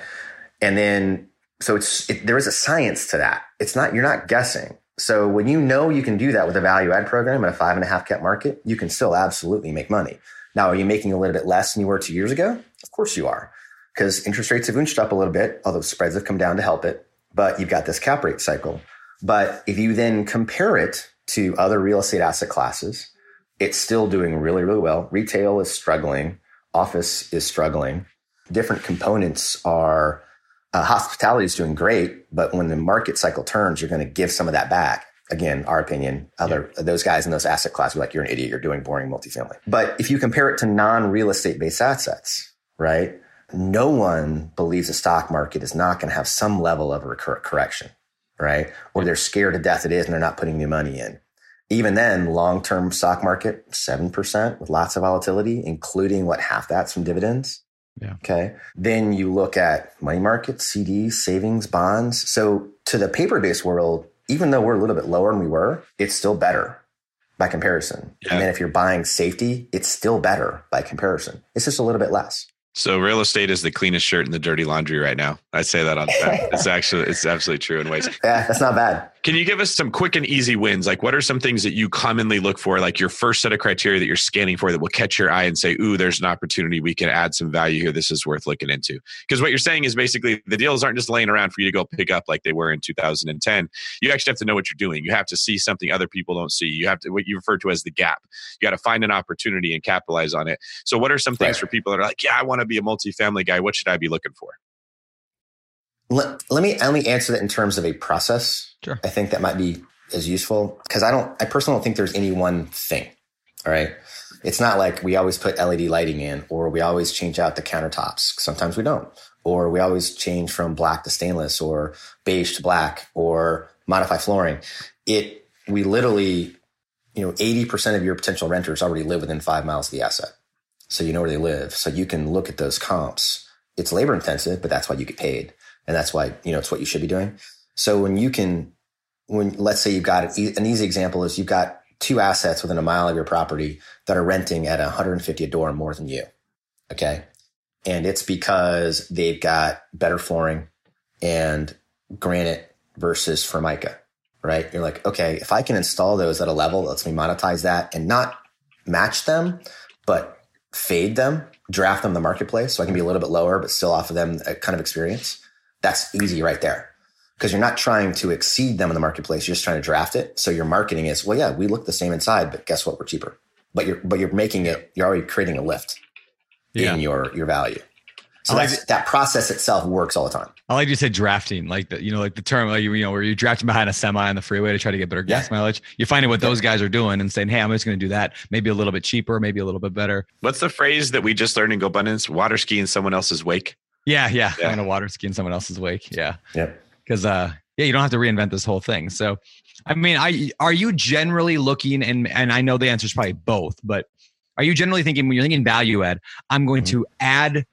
And then, so it's, it, there is a science to that. It's not, you're not guessing. So when you know you can do that with a value add program in a five and a half cap market, you can still absolutely make money. Now, are you making a little bit less than you were two years ago? Of course you are because interest rates have inched up a little bit, although spreads have come down to help it, but you've got this cap rate cycle. But if you then compare it to other real estate asset classes, it's still doing really, really well. Retail is struggling. Office is struggling. Different components are uh, hospitality is doing great, but when the market cycle turns, you're going to give some of that back. Again, our opinion, other those guys in those asset classes are like, you're an idiot, you're doing boring multifamily. But if you compare it to non-real estate based assets, right? no one believes the stock market is not going to have some level of a recur- correction, right? Or they're scared to death it is and they're not putting new money in. Even then, long term stock market, 7% with lots of volatility, including what half that's from dividends. Yeah. Okay. Then you look at money markets, CDs, savings, bonds. So to the paper based world, even though we're a little bit lower than we were, it's still better by comparison. Yeah. And then if you're buying safety, it's still better by comparison. It's just a little bit less. So real estate is the cleanest shirt in the dirty laundry right now. I say that on fact. It's actually it's absolutely true in ways. Yeah, that's not bad. Can you give us some quick and easy wins? Like what are some things that you commonly look for, like your first set of criteria that you're scanning for that will catch your eye and say, ooh, there's an opportunity. We can add some value here. This is worth looking into. Because what you're saying is basically the deals aren't just laying around for you to go pick up like they were in 2010. You actually have to know what you're doing. You have to see something other people don't see. You have to what you refer to as the gap. You got to find an opportunity and capitalize on it. So what are some things Right. for people that are like, yeah, I want to be a multifamily guy. What should I be looking for? Let, let me let me answer that in terms of a process. Sure. I think that might be as useful because I don't I personally don't think there's any one thing. All right. It's not like we always put LED lighting in or we always change out the countertops. Sometimes we don't. Or we always change from black to stainless or beige to black or modify flooring. It we literally, you know, 80% of your potential renters already live within five miles of the asset. So you know where they live. So you can look at those comps. It's labor intensive, but that's why you get paid. And that's why, you know, it's what you should be doing. So when you can, when let's say you've got an easy example is you've got two assets within a mile of your property that are renting at 150 a door more than you. Okay. And it's because they've got better flooring and granite versus formica, right? You're like, okay, if I can install those at a level that lets me monetize that and not match them, but fade them, draft them the marketplace so I can be a little bit lower, but still offer them a kind of experience. That's easy right there. Because you're not trying to exceed them in the marketplace. You're just trying to draft it. So your marketing is, well, yeah, we look the same inside, but guess what? We're cheaper. But you're but you're making it, you're already creating a lift Yeah. in your your value. So like that's, that process itself works all the time. I like you said drafting, like the you know, like the term, like you, you know, where you're drafting behind a semi on the freeway to try to get better gas Yeah. mileage. You're finding what those guys are doing and saying, "Hey, I'm just going to do that. Maybe a little bit cheaper, maybe a little bit better." What's the phrase that we just learned in GoBundance? Water ski in someone else's wake. Yeah, yeah. Yeah. I'm going to water ski in someone else's wake. Yeah, Yep. Because uh, yeah, you don't have to reinvent this whole thing. So, I mean, I are you generally looking, and and I know the answer is probably both, but are you generally thinking when you're thinking value add, I'm going to add,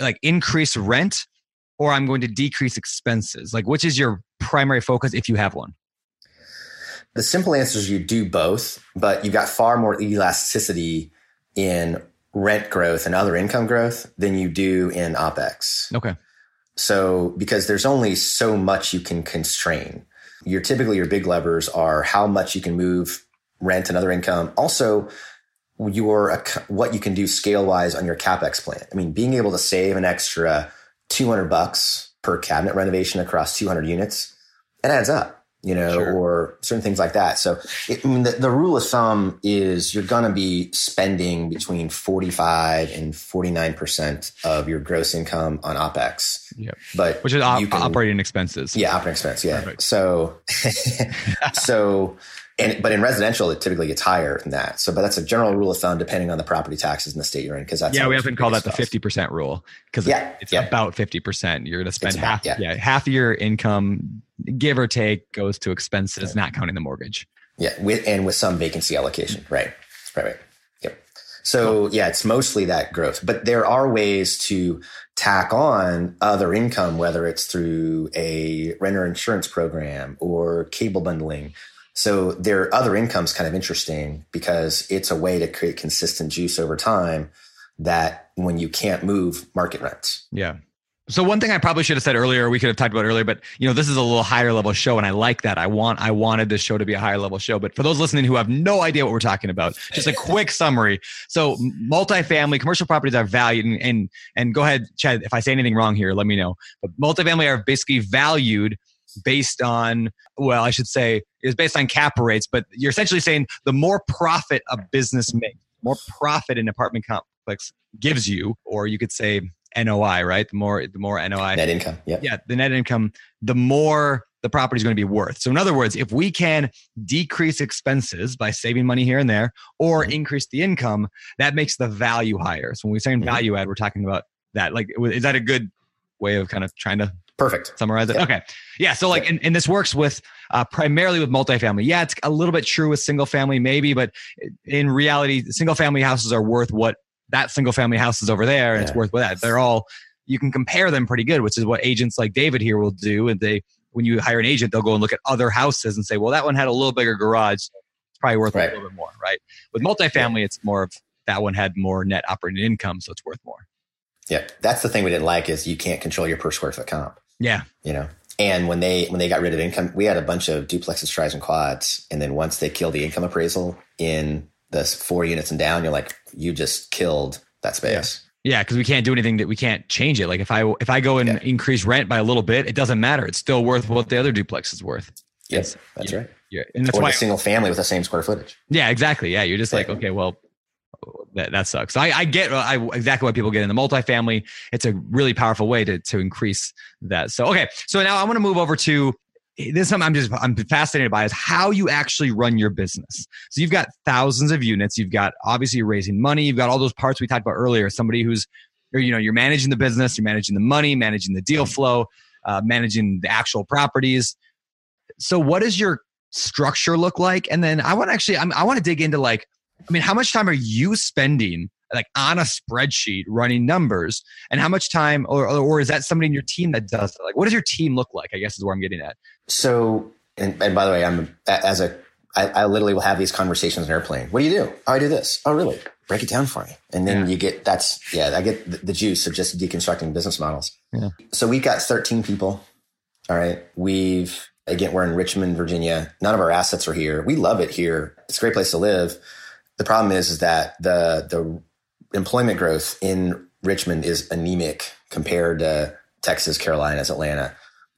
like, increase rent, or I'm going to decrease expenses? Like, which is your primary focus if you have one? The simple answer is you do both, but you've got far more elasticity in rent growth and other income growth than you do in OPEX. Okay. So, because there's only so much you can constrain. Your typically your big levers are how much you can move rent and other income. Also, your what you can do scale wise on your capex plan. I mean, being able to save an extra 200 bucks per cabinet renovation across 200 units, it adds up. You know, Sure. or certain things like that. So, it, I mean, the, the rule of thumb is you're going to be spending between 45 and 49% of your gross income on OPEX. Yep. But Which is op- can- operating expenses. yeah, operating expense. Yeah. Perfect. So, so, and but in residential, it typically gets higher than that. So, but that's a general rule of thumb, depending on the property taxes in the state you're in, because that's yeah, we often call that the fifty percent rule because Yeah, it's yeah. about fifty percent. You're going to spend about- half, yeah. yeah. half of your income, give or take, goes to expenses, not counting the mortgage. Yeah, with and with some vacancy allocation, mm-hmm. right? Right, right. Yep. So yeah, it's mostly that growth, but there are ways to tack on other income, whether it's through a renter insurance program or cable bundling. So their other income's kind of interesting because it's a way to create consistent juice over time that when you can't move market rents. Yeah. So one thing I probably should have said earlier, we could have talked about earlier, but you know, this is a little higher level show, and I like that. I want I wanted this show to be a higher level show. But for those listening who have no idea what we're talking about, just a quick summary. So multifamily commercial properties are valued, and and, and go ahead, Chad. If I say anything wrong here, let me know. But multifamily are basically valued based on well, I should say is based on cap rates, but you're essentially saying the more profit a business makes, more profit an apartment complex gives you, or you could say NOI, right? The more the more NOI Net income. yeah, yeah, the net income, the more the property is going to be worth. So, in other words, if we can decrease expenses by saving money here and there, or Mhm. increase the income, that makes the value higher. So, when we say saying Mhm. value add, we're talking about that? Like, is that a good way of kind of trying to Perfect. summarize it? Yeah. Okay. Yeah. So like, and, and this works with uh, primarily with multifamily. Yeah, it's a little bit true with single family, maybe, but in reality, single family houses are worth what that single family house is over there, and it's worth what that. They're all you can compare them pretty good, which is what agents like David here will do. And they, when you hire an agent, they'll go and look at other houses and say, well, that one had a little bigger garage. It's probably worth Right. a little bit more, right? With multifamily, it's more of that one had more net operating income, so it's worth more. Yeah. That's the thing we didn't like is you can't control your per square foot comp. Yeah. you know and when they when they got rid of income we had a bunch of duplexes tries and quads and then once they killed the income appraisal in the four units and down you're like you just killed that space Yeah, because we can't do anything that we can't change it. Like if I if I go and Yeah. increase rent by a little bit, it doesn't matter. It's still worth what the other duplex is worth. Yes, It's- that's yeah. right Yeah, and that's or why. a single family with the same square footage Yeah, exactly. Yeah, you're just like, okay, well, that, that sucks. I, I get I, exactly why people get in the multifamily. It's a really powerful way to to increase that. So okay, so now I want to move over to this. Is something I'm just I'm fascinated by is how you actually run your business. So you've got thousands of units. You've got obviously you're raising money. You've got all those parts we talked about earlier. Somebody who's or, you know you're managing the business, you're managing the money, managing the deal flow, uh, managing the actual properties. So what does your structure look like? And then I want to actually I'm, I want to dig into like I mean, how much time are you spending like on a spreadsheet running numbers, and how much time, or or is that somebody in your team that does it? Like, what does your team look like? I guess is where I'm getting at. So and, and by the way i'm as a I, I literally will have these conversations in airplane. What do you do? Oh i do this. Oh really? Break it down for me. And then Yeah. you get that's yeah i get the, the juice of just deconstructing business models. Yeah. so we've got 13 people. All right. We've again we're in richmond virginia. None of our assets are here. We love it here. It's a great place to live. The problem is is that the the employment growth in richmond is anemic compared to texas carolinas atlanta.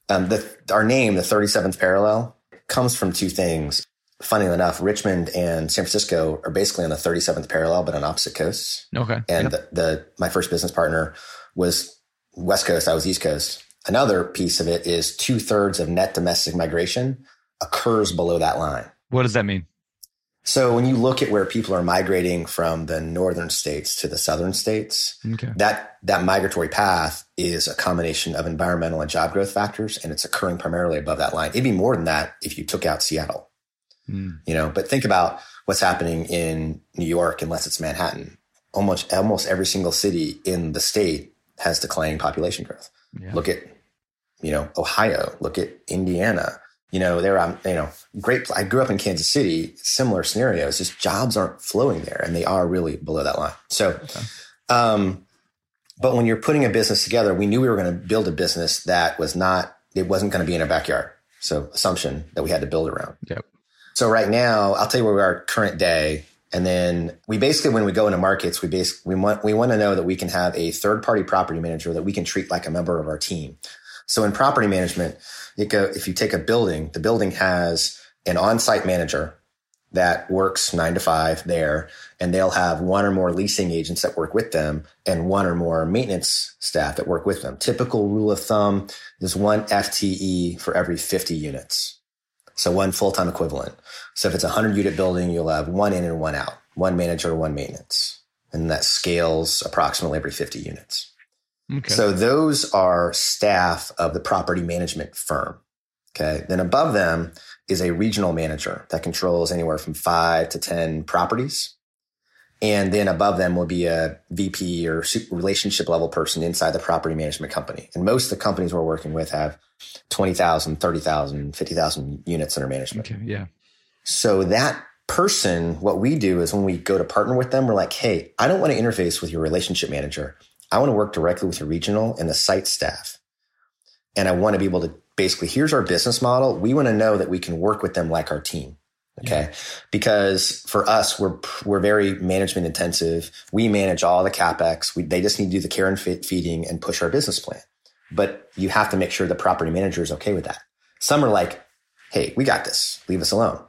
Um, the, our name the 37th parallel comes from two things funny enough richmond and san francisco are basically on the 37th parallel but on opposite coasts Okay. and the, the my first business partner was West Coast. I was East Coast. Another piece of it is two thirds of net domestic migration occurs below that line. what does that mean? So when you look at where people are migrating from the northern states to the southern states, Okay. that that migratory path is a combination of environmental and job growth factors, and it's occurring primarily above that line. It'd be more than that if you took out Seattle Mm. you know but think about what's happening in new york unless it's manhattan almost almost every single city in the state has declining population growth Yeah. look at you know ohio look at indiana you know there i'm you know great i grew up in kansas city similar scenarios just jobs aren't flowing there and they are really below that line so um but when you're putting a business together we knew we were going to build a business that was not it wasn't going to be in our backyard so assumption that we had to build around Yep. so right now, I'll tell you where we are current day. And then we basically, when we go into markets, we basically, we want, we want to know that we can have a third party property manager that we can treat like a member of our team. So in property management, if you take a building, the building has an on-site manager that works nine to five there, and they'll have one or more leasing agents that work with them and one or more maintenance staff that work with them. Typical rule of thumb is one FTE for every 50 units. So one full-time equivalent. So if it's a 100 unit building, you'll have one in and one out, one manager, one maintenance. And that scales approximately every 50 units. Okay. So those are staff of the property management firm. Okay. Then above them is a regional manager that controls anywhere from five to 10 properties. And then above them will be a VP or relationship level person inside the property management company. And most of the companies we're working with have 20,000, 30,000, 50,000 units under management. okay. Yeah. So that person, what we do is when we go to partner with them, we're like, hey, I don't want to interface with your relationship manager. I want to work directly with the regional and the site staff. And I want to be able to basically, here's our business model. We want to know that we can work with them like our team. Okay. Because for us, we're, we're very management intensive. We manage all the capex. We, they just need to do the care and fe- feeding and push our business plan. But you have to make sure the property manager is okay with that. Some are like, Hey, we got this. Leave us alone.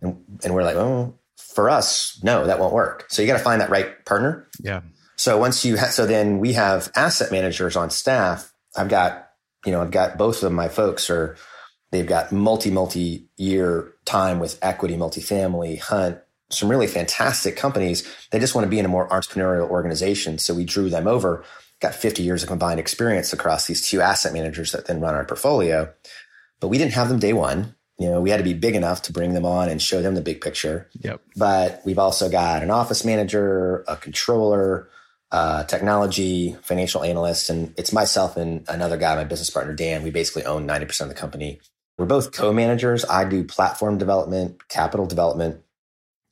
And, and we're like, oh, for us, no, that won't work. So you got to find that right partner. Yeah. So once you, ha- so then we have asset managers on staff. I've got, you know, I've got both of my folks are, they've got multi, multi year time with equity, multifamily, hunt, some really fantastic companies. They just want to be in a more entrepreneurial organization. So we drew them over got 50 years of combined experience across these two asset managers that then run our portfolio. But we didn't have them day one. You know, we had to be big enough to bring them on and show them the big picture. Yep. But we've also got an office manager, a controller, uh, technology, financial analysts, and it's myself and another guy, my business partner, Dan. We basically own 90% of the company. We're both co-managers. I do platform development, capital development,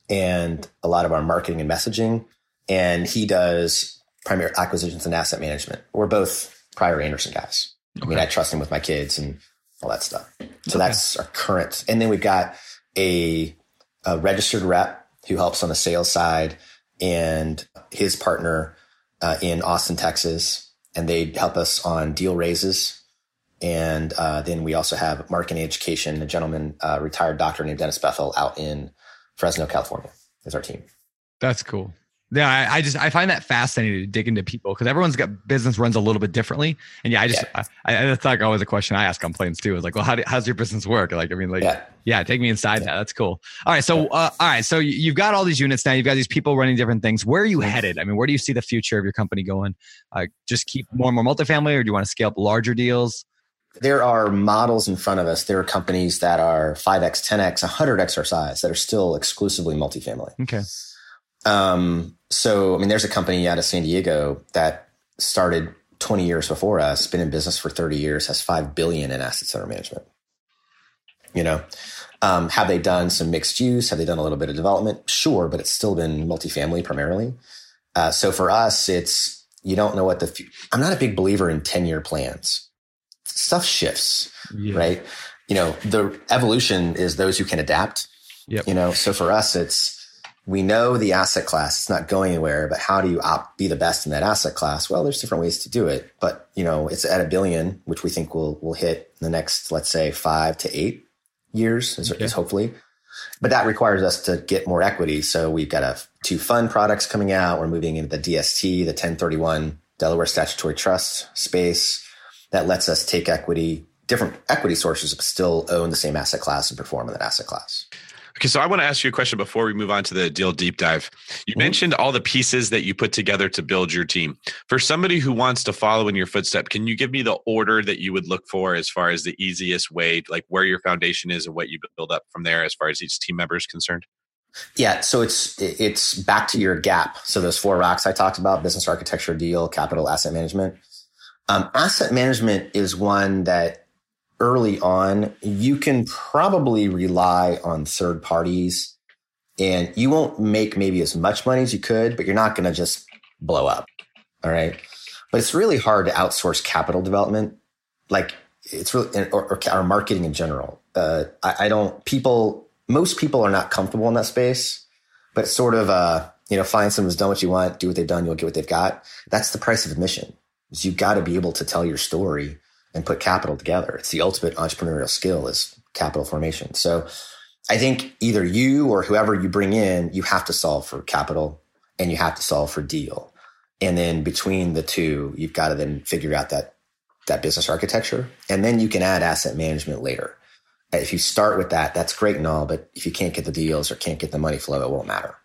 and a lot of our marketing and messaging. And he does primary acquisitions and asset management. We're both prior Andersen guys. I mean, I trust him with my kids and all that stuff. So Okay. that's our current. And then we've got a, a registered rep who helps on the sales side and his partner uh, in Austin, Texas. And they help us on deal raises. And uh, then we also have marketing education, a gentleman, uh, retired doctor named Dennis Bethel out in Fresno, California is our team. That's cool. Yeah, I, I just I find that fascinating to dig into people because everyone's got business runs a little bit differently. And yeah, I just I, I that's like always a question I ask on planes too. Is like, well, how do, how's your business work? Like, I mean, like, yeah, Yeah. take me inside that. That's cool. All right, so uh, all right, so you- you've got all these units now. You've got these people running different things. Where are you headed? I mean, where do you see the future of your company going? Uh, just keep more and more multifamily, or do you want to scale up larger deals? There are models in front of us. There are companies that are 5x, 10x, 100x our size that are still exclusively multifamily. Okay. Um, so, I mean, there's a company out of San Diego that started 20 years before us, been in business for 30 years, has 5 billion in assets under management. You know, um, have they done some mixed use? Have they done a little bit of development? Sure, but it's still been multifamily primarily. Uh, so for us, it's, you don't know what the, fu- I'm not a big believer in 10 year plans. Stuff shifts Yeah. right? You know, the evolution is those who can adapt. Yep. You know, so for us, it's we know the asset class; it's not going anywhere. But how do you op- be the best in that asset class? Well, there's different ways to do it. But you know, it's at a billion, which we think will will hit in the next, let's say, five to eight years, is, Okay. is hopefully. But that requires us to get more equity. So we've got a two fund products coming out. We're moving into the DST, the 1031 Delaware Statutory Trust space that lets us take equity, different equity sources, but still own the same asset class and perform in that asset class. Okay, so I want to ask you a question before we move on to the deal deep dive. You Mhm. mentioned all the pieces that you put together to build your team. For somebody who wants to follow in your footstep, can you give me the order that you would look for as far as the easiest way, like where your foundation is and what you build up from there as far as each team member is concerned? Yeah, so it's it's back to your gap. So those four rocks I talked about: business architecture, deal, capital, asset management. Um, asset management is one that early on you can probably rely on third parties, and you won't make maybe as much money as you could, but you're not going to just blow up. All right, but it's really hard to outsource capital development. Like it's really or, or, or marketing in general. Uh, I, I don't people most people are not comfortable in that space, but sort of uh, you know, find someone who's done what you want, do what they've done, you'll get what they've got. That's the price of admission. Is you've got to be able to tell your story and put capital together. It's the ultimate entrepreneurial skill is capital formation. So I think either you or whoever you bring in, you have to solve for capital and you have to solve for deal. And then between the two, you've got to then figure out that that business architecture. And then you can add asset management later. If you start with that, that's great and all, but if you can't get the deals or can't get the money flow, it won't matter.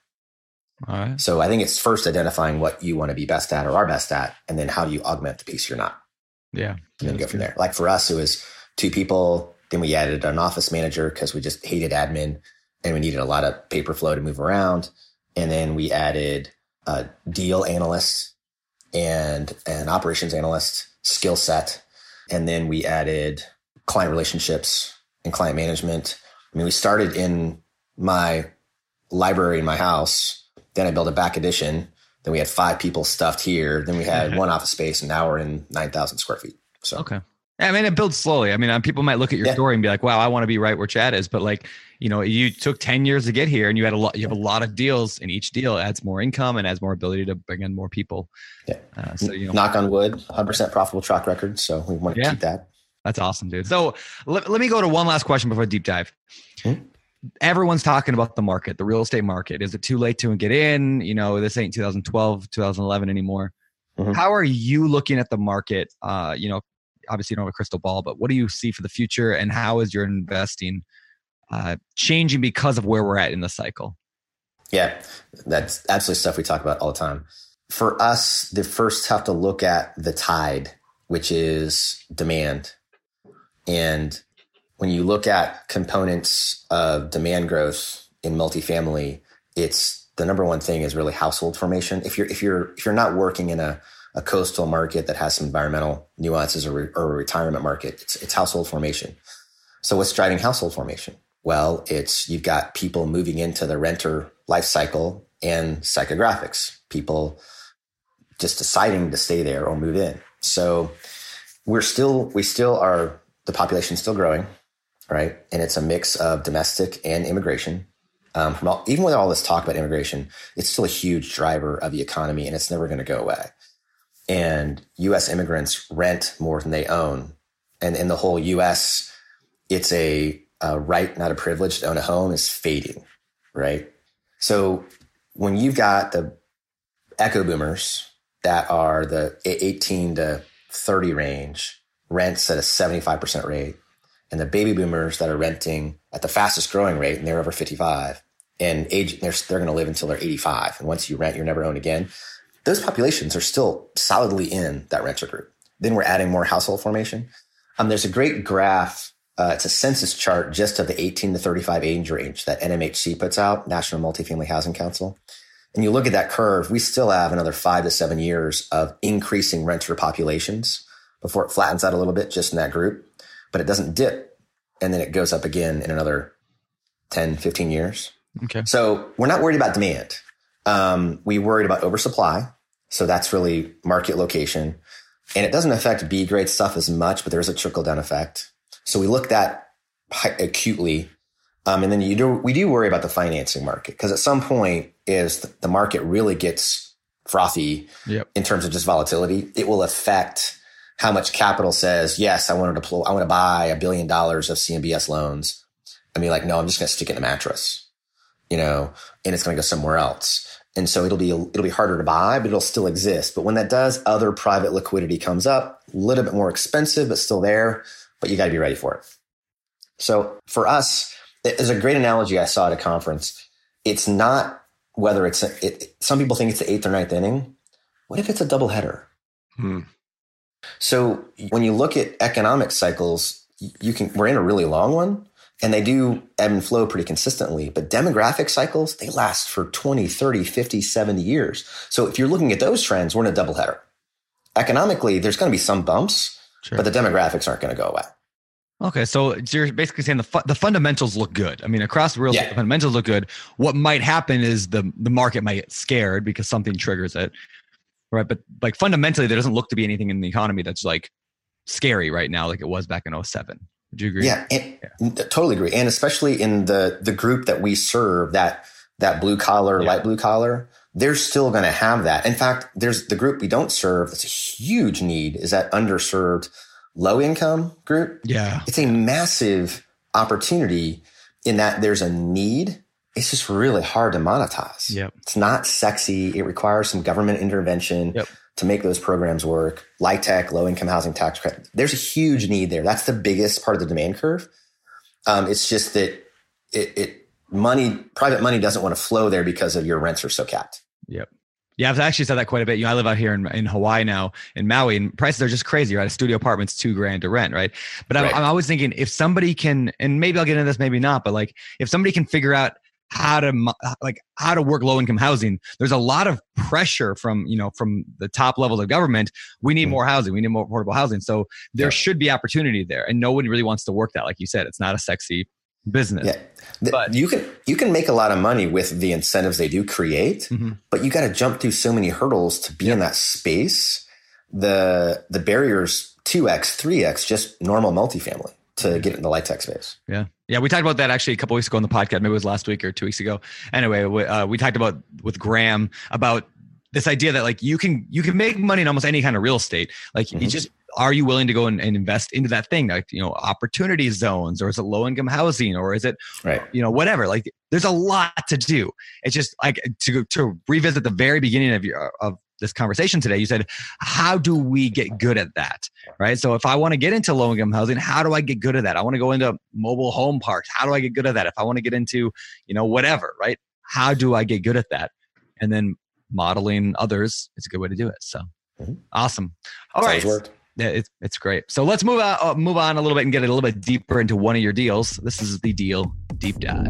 All right. So I think it's first identifying what you want to be best at or are best at, and then how do you augment the piece you're not, Yeah. and then go from there. Like for us, it was two people. Then we added an office manager because we just hated admin and we needed a lot of paper flow to move around. And then we added a deal analyst and an operations analyst skill set. And then we added client relationships and client management. I mean, we started in my library in my house. Then I built a back addition. Then we had five people stuffed here. Then we had one office space, and now we're in 9,000 square feet. So, Okay. I mean, it builds slowly. I mean, uh, people might look at your Yeah. story and be like, "Wow, I want to be right where Chad is." But like, you know, you took ten years to get here, and you had a lot. You have a lot of deals, and each deal adds more income and adds more ability to bring in more people. Yeah. Uh, so you know, knock on wood, 100% profitable track record. So we want to Yeah. keep that. That's awesome, dude. So let, let me go to one last question before deep dive. Hmm. Everyone's talking about the market, the real estate market. Is it too late to get in? You know, this ain't 2012, 2011 anymore. Mhm. How are you looking at the market? Uh, you know, obviously you don't have a crystal ball, but what do you see for the future and how is your investing uh, changing because of where we're at in the cycle? Yeah, that's absolutely stuff we talk about all the time. for us, the first have to look at the tide, which is demand. And when you look at components of demand growth in multifamily, it's the number one thing is really household formation. If you're if you're if you're not working in a, a coastal market that has some environmental nuances or, or a retirement market, it's, it's household formation. So what's driving household formation? Well, it's you've got people moving into the renter life cycle and psychographics, people just deciding to stay there or move in. So we're still we still are the population's still growing, right? And it's a mix of domestic and immigration. Um, from all, even with all this talk about immigration, it's still a huge driver of the economy, and it's never going to go away. And U.S. immigrants rent more than they own, and in the whole U.S., it's a, a right, not a privilege, to own a home is fading, right? So when you've got the echo boomers that are the 18 to 30 range, rents at a 75% rate, and the baby boomers that are renting at the fastest growing rate, and they're over 55, and age they're, they're going to live until they're 85. And once you rent, you're never owned again. Those populations are still solidly in that renter group. Then we're adding more household formation. Um, there's a great graph. Uh, it's a census chart just of the 18 to 35 age range that NMHC puts out, National Multifamily Housing Council. And you look at that curve, we still have another five to seven years of increasing renter populations before it flattens out a little bit just in that group, but it doesn't dip. And then it goes up again in another 10, 15 years. Okay. So we're not worried about demand. Um, we worried about oversupply. So that's really market location. And it doesn't affect B grade stuff as much, but there's a trickle down effect. So we looked at acutely. Um, and then you do, we do worry about the financing market because at some point is the market really gets frothy Yep. in terms of just volatility, it will affect how much capital says, yes, I want to deploy, I want to buy a billion dollars of CMBS loans. I mean, like, no, I'm just going to stick it in a mattress, you know, and it's going to go somewhere else. And so it'll be, it'll be harder to buy, but it'll still exist. But when that does, other private liquidity comes up, a little bit more expensive, but still there, but you got to be ready for it. So for us, there's a great analogy I saw at a conference. It's not whether it's, a, it, some people think it's the eighth or ninth inning. What if it's a double header? Hmm. So when you look at economic cycles, you can we're in a really long one and they do ebb and flow pretty consistently, but demographic cycles, they last for 20, 30, 50, 70 years. So if you're looking at those trends, we're in a double header. Economically, there's going to be some bumps, Sure. but the demographics aren't going to go away. Okay, so you're basically saying the fu- the fundamentals look good. I mean, across the real Yeah. the fundamentals look good. What might happen is the the market might get scared because something triggers it, right? But like fundamentally, there doesn't look to be anything in the economy that's like scary right now, like it was back in 07. Would you agree? Yeah, and, totally agree. And especially in the the group that we serve, that that blue collar, Yeah. light blue collar, they're still going to have that. In fact, there's the group we don't serve. That's a huge need. Is that underserved low income group? Yeah. It's a massive opportunity in that there's a need. It's just really hard to monetize. Yep. It's not sexy. It requires some government intervention Yep. to make those programs work. LIHTC, low income housing tax credit. There's a huge need there. That's the biggest part of the demand curve. Um, it's just that it, it money, private money doesn't want to flow there because of your rents are so capped. Yep. Yeah, I've actually said that quite a bit. You know, I live out here in, in Hawaii now, in Maui, and prices are just crazy, right? A studio apartment's two grand to rent, right? But I'm, Right. I'm always thinking if somebody can, and maybe I'll get into this, maybe not, but like if somebody can figure out how to like how to work low income housing, there's a lot of pressure from you know from the top levels of government. We need Mhm. more housing. We need more affordable housing. So there Yeah. should be opportunity there, and no one really wants to work that. Like you said, it's not a sexy business. Yeah. Th- But- you can you can make a lot of money with the incentives they do create, Mhm. but you got to jump through so many hurdles to be in that space. The the barriers two x, three x, just normal multifamily to get in the LIHTC space. Yeah. Yeah. We talked about that actually a couple weeks ago on the podcast. Maybe it was last week or two weeks ago. Anyway, we, uh, we talked about with Graham about this idea that like you can, you can make money in almost any kind of real estate. Like you Mhm. just, are you willing to go and, and invest into that thing? Like, you know, opportunity zones or is it low income housing or is it, Right. you know, whatever. Like there's a lot to do. It's just like to, to revisit the very beginning of your, of this conversation today, you said, how do we get good at that? Right. So if I want to get into low income housing, how do I get good at that? I want to go into mobile home parks. How do I get good at that? If I want to get into, you know, whatever, right? How do I get good at that? And then modeling others, is a good way to do it. So Mhm. awesome. All It's right. worked. Yeah, it's it's great. So let's move on uh, move on a little bit and get a little bit deeper into one of your deals. This is the deal deep dive.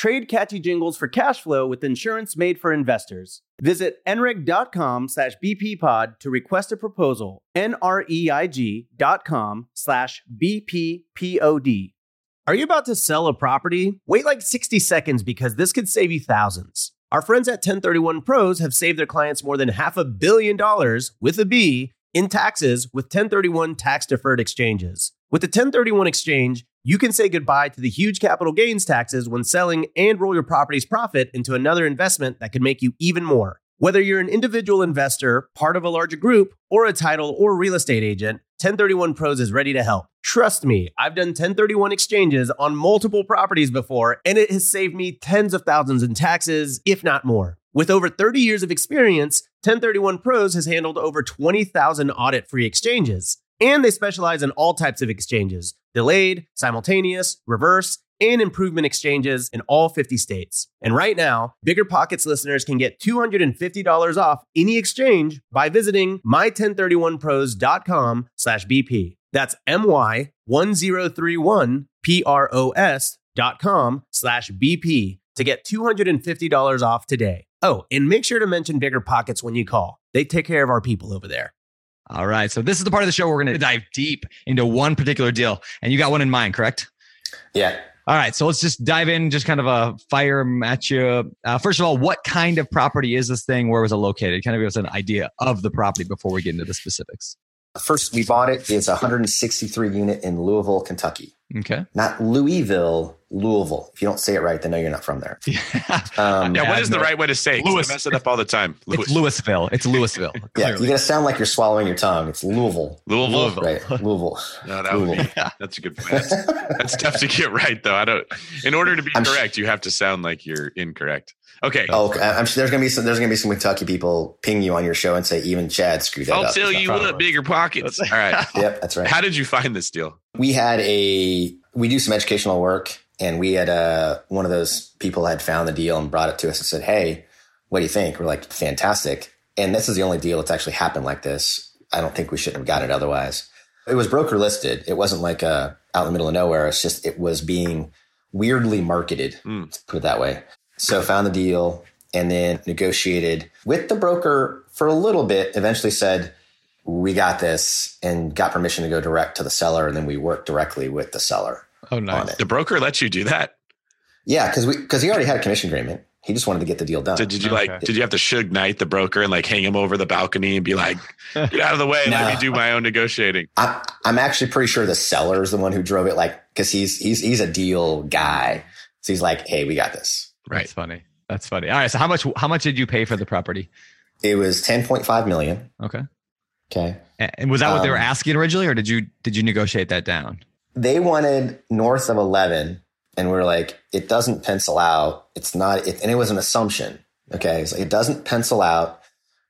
Trade catchy jingles for cash flow with insurance made for investors. Visit nreig.com slash bppod to request a proposal. N-R-E-I-G dot com slash bppod. Are you about to sell a property? Wait like 60 seconds because this could save you thousands. Our friends at 1031 Pros have saved their clients more than half a billion dollars with a B in taxes with 1031 tax deferred exchanges. With the 1031 exchange, you can say goodbye to the huge capital gains taxes when selling and roll your property's profit into another investment that could make you even more. Whether you're an individual investor, part of a larger group, or a title or real estate agent, 1031 Pros is ready to help. Trust me, I've done 1031 exchanges on multiple properties before, and it has saved me tens of thousands in taxes, if not more. With over 30 years of experience, 1031 Pros has handled over 20,000 audit free exchanges. And they specialize in all types of exchanges delayed, simultaneous, reverse, and improvement exchanges in all 50 states. And right now, Bigger Pockets listeners can get $250 off any exchange by visiting my1031pros.com slash BP. That's my1031pros dot com slash BP oh to get $250 off today. Oh, and make sure to mention Bigger Pockets when you call. They take care of our people over there. All right. So this is the part of the show where we're going to dive deep into one particular deal, and you got one in mind, correct? Yeah. All right. So let's just dive in, just kind of a fire at you. Uh, first of all, what kind of property is this thing? Where was it located? Kind of give us an idea of the property before we get into the specifics. First, we bought it. It's a 163 unit in Louisville, Kentucky. Okay. Not Louisville, Louisville. If you don't say it right, then know you're not from there. Um, Yeah, Yeah, what is the right way to say? it? 'Cause Lewis. I mess it up all the time. Lewis. It's Louisville. It's Louisville. yeah, clearly. you gotta sound like you're swallowing your tongue. It's Louisville, Louisville. Louisville. right? Louisville. No, that would be, Yeah. that's a good point. That's, that's tough to get right, though. I don't. In order to be I'm- correct, you have to sound like you're incorrect. Okay, Oh. I'm sure there's gonna be some. There's gonna be some Kentucky people ping you on your show and say even Chad screwed that I'll up. tell you what, bigger pockets. All right. Yep, that's right. How did you find this deal? we had a we do some educational work and we had uh one of those people had found the deal and brought it to us and said hey what do you think we're like fantastic and this is the only deal that's actually happened like this i don't think we shouldn't have got it otherwise it was broker listed it wasn't like uh out in the middle of nowhere it's just it was being weirdly marketed let's put it that way so found the deal and then negotiated with the broker for a little bit eventually said we got this and got permission to go direct to the seller and then we worked directly with the seller Oh, nice. The broker let you do that? Yeah, because we because he already had a commission agreement. He just wanted to get the deal done. Did, did you Okay. like? Did you have to Suge Knight the broker and like hang him over the balcony and be like, "Get out of the way, let No. me do my own negotiating"? I, I'm actually pretty sure the seller is the one who drove it, like because he's he's he's a deal guy. So he's like, "Hey, we got this." Right. That's funny. That's funny. All right. So how much how much did you pay for the property? It was 10.5 million. Okay. Okay, And was that what they were Um, asking originally, or did you did you negotiate that down? they wanted north of 11, and we are like, "It doesn't pencil out. It's not." It, and it was an assumption. Okay, so it doesn't pencil out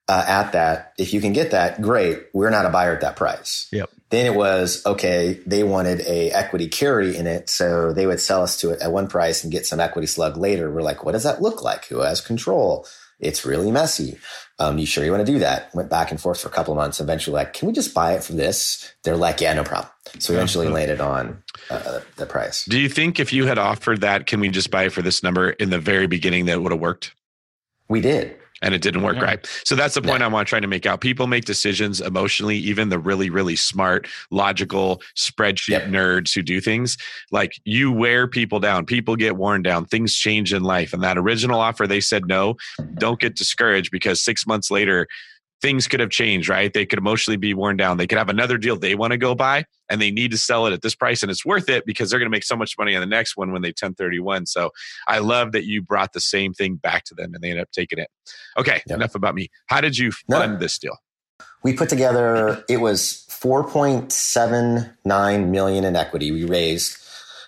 uh, at that. If you can get that, great. We're not a buyer at that price. Yep. Then it was okay. They wanted a equity carry in it, so they would sell us to it at one price and get some equity slug later. We're like, what does that look like? Who has control? It's really messy. Um, you sure you want to do that? Went back and forth for a couple of months. Eventually, like, can we just buy it for this? They're like, yeah, no problem. So we eventually landed on uh, the price. Do you think if you had offered that, can we just buy it for this number in the very beginning, that would have worked? We did. And it didn't work Yeah. right. So that's the point I want trying to make out. People make decisions emotionally, even the really, really smart, logical spreadsheet Yep. nerds who do things. Like you wear people down, people get worn down, things change in life. And that original offer, they said no. Don't get discouraged because six months later, things could have changed, right? They could emotionally be worn down. They could have another deal they want to go buy and they need to sell it at this price and it's worth it because they're going to make so much money on the next one when they 1031. So I love that you brought the same thing back to them and they ended up taking it. Okay, Yep. enough about me. How did you No. fund this deal? We put together, it was 4.79 million in equity we raised.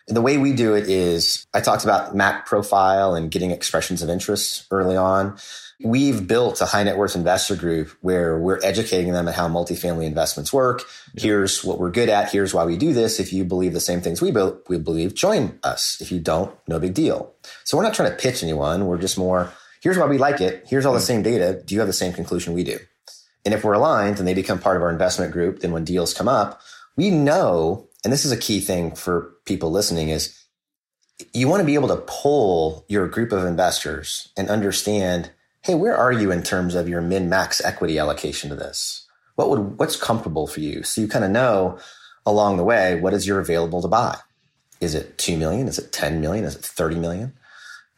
And the way we do it is I talked about Mac profile and getting expressions of interest early on. We've built a high net worth investor group where we're educating them at how multifamily investments work. Here's what we're good at. Here's why we do this. If you believe the same things we, be- we believe, join us. If you don't, no big deal. So we're not trying to pitch anyone. We're just more, here's why we like it. Here's all the hmm. same data. Do you have the same conclusion we do? And if we're aligned and they become part of our investment group, then when deals come up, we know, and this is a key thing for people listening is you want to be able to pull your group of investors and understand, hey, where are you in terms of your min max equity allocation to this? What would, what's comfortable for you? So you kind of know along the way, what is your available to buy? Is it 2 million? Is it 10 million? Is it 30 million?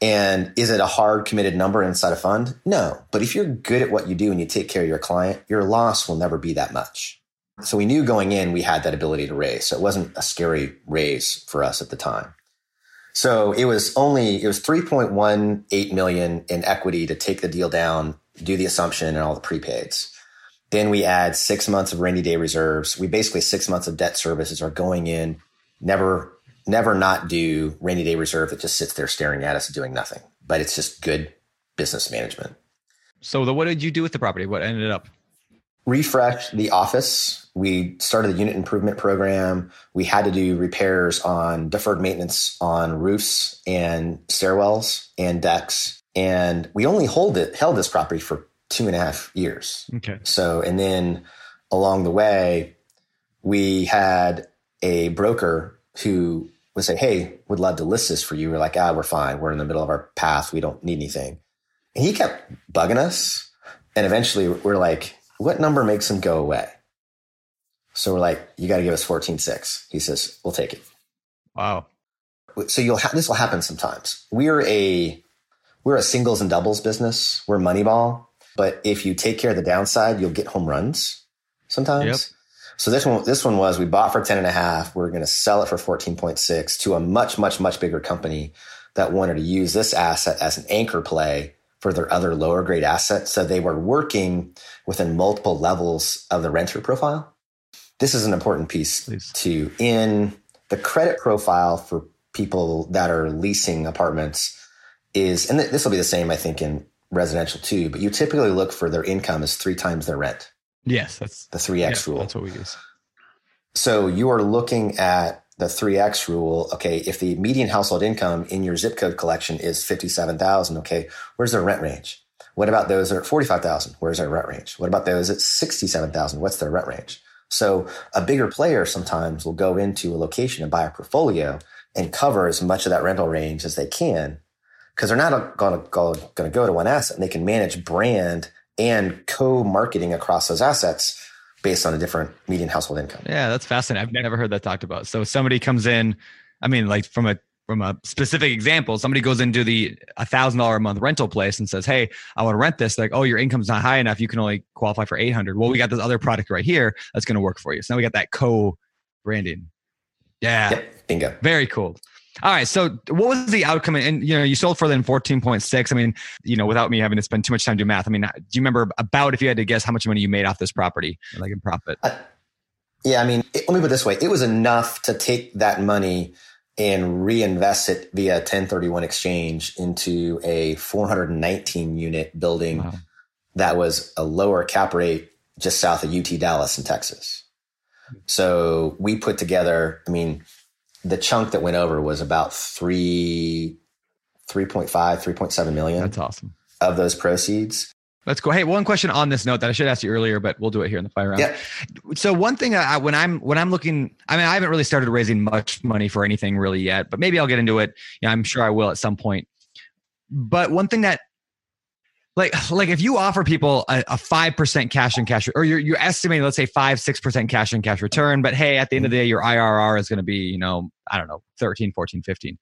And is it a hard committed number inside a fund? No. But if you're good at what you do and you take care of your client, your loss will never be that much. So we knew going in we had that ability to raise. So it wasn't a scary raise for us at the time. So it was only it was 3.18 million in equity to take the deal down, do the assumption and all the prepaids. Then we add six months of rainy day reserves. We basically six months of debt services are going in, never never not do rainy day reserve that just sits there staring at us and doing nothing. But it's just good business management. So the, what did you do with the property? What ended up? refresh the office. We started the unit improvement program. We had to do repairs on deferred maintenance on roofs and stairwells and decks. And we only hold it, held this property for two and a half years. Okay. So, and then along the way, we had a broker who would say, Hey, would love to list this for you. We're like, ah, we're fine. We're in the middle of our path. We don't need anything. And he kept bugging us. And eventually we're like, what number makes him go away? So we're like, you got to give us 14.6. He says, we'll take it. Wow. So you'll ha- this will happen sometimes. We're a, we're a singles and doubles business. We're Moneyball. But if you take care of the downside, you'll get home runs sometimes. Yep. So this one, this one was we bought for 10 and a half. We're going to sell it for 14.6 to a much, much, much bigger company that wanted to use this asset as an anchor play for their other lower grade assets. So they were working within multiple levels of the renter profile. This is an important piece Please. to in the credit profile for people that are leasing apartments is, and th- this will be the same, I think, in residential too, but you typically look for their income is three times their rent, Yes, that's the 3X yeah, rule. That's what we use. So you are looking at the 3X rule. Okay. If the median household income in your zip code collection is 57,000, okay, where's their rent range? What about those that are at 45,000? Where's their rent range? What about those at 67,000? What's their rent range? So a bigger player sometimes will go into a location and buy a portfolio and cover as much of that rental range as they can because they're not going to go, going to go to one asset and they can manage brand and co-marketing across those assets based on a different median household income. Yeah, that's fascinating. I've never heard that talked about. So somebody comes in, I mean, like from a from a specific example, somebody goes into the a thousand dollar a month rental place and says, "Hey, I want to rent this." Like, "Oh, your income's not high enough. You can only qualify for eight hundred. Well, we got this other product right here that's going to work for you. So now we got that co branding. Yeah, Yep, bingo. very cool. All right. So what was the outcome? And you know, you sold for then 14.6. I mean, you know, without me having to spend too much time doing math, I mean, do you remember about if you had to guess how much money you made off this property, like in profit? Uh, yeah, I mean, it, let me put it this way: it was enough to take that money and reinvest it via 1031 exchange into a 419 unit building Wow. that was a lower cap rate just south of UT Dallas in Texas. So we put together, I mean, the chunk that went over was about three, 3.5, 3.7 million That's awesome. of those proceeds. Let's go. Hey, one question on this note that I should ask you earlier, but we'll do it here in the fire round. Yep. So one thing I, when I'm when I'm looking, I mean, I haven't really started raising much money for anything really yet, but maybe I'll get into it. Yeah, I'm sure I will at some point. But one thing that like like if you offer people a five percent cash and cash, or you're you're estimating, let's say five six percent cash and cash return, but hey, at the end of the day, your IRR is going to be you know I don't know 13, 14, 15.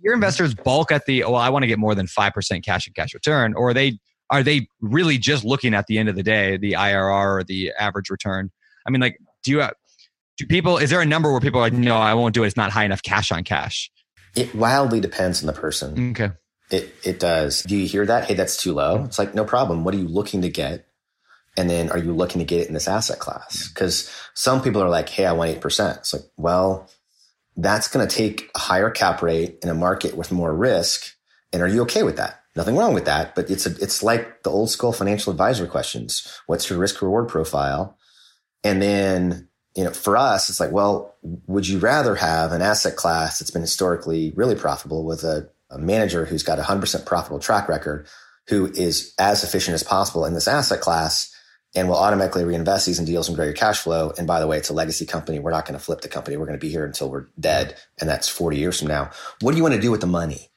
Your investors bulk at the well, I want to get more than five percent cash and cash return, or they are they really just looking at the end of the day the IRR or the average return? I mean, like, do you uh, do people? Is there a number where people are like, no, I won't do it. It's not high enough cash on cash. It wildly depends on the person. Okay. It it does. Do you hear that? Hey, that's too low. It's like no problem. What are you looking to get? And then are you looking to get it in this asset class? Because some people are like, hey, I want eight percent. It's like, well, that's going to take a higher cap rate in a market with more risk. And are you okay with that? Nothing wrong with that, but it's a, it's like the old school financial advisor questions. What's your risk reward profile? And then, you know, for us, it's like, well, would you rather have an asset class that's been historically really profitable with a a manager who's got a 100% profitable track record, who is as efficient as possible in this asset class and will automatically reinvest these in deals and grow your cash flow. And by the way, it's a legacy company. We're not going to flip the company. We're going to be here until we're dead. And that's 40 years from now. What do you want to do with the money?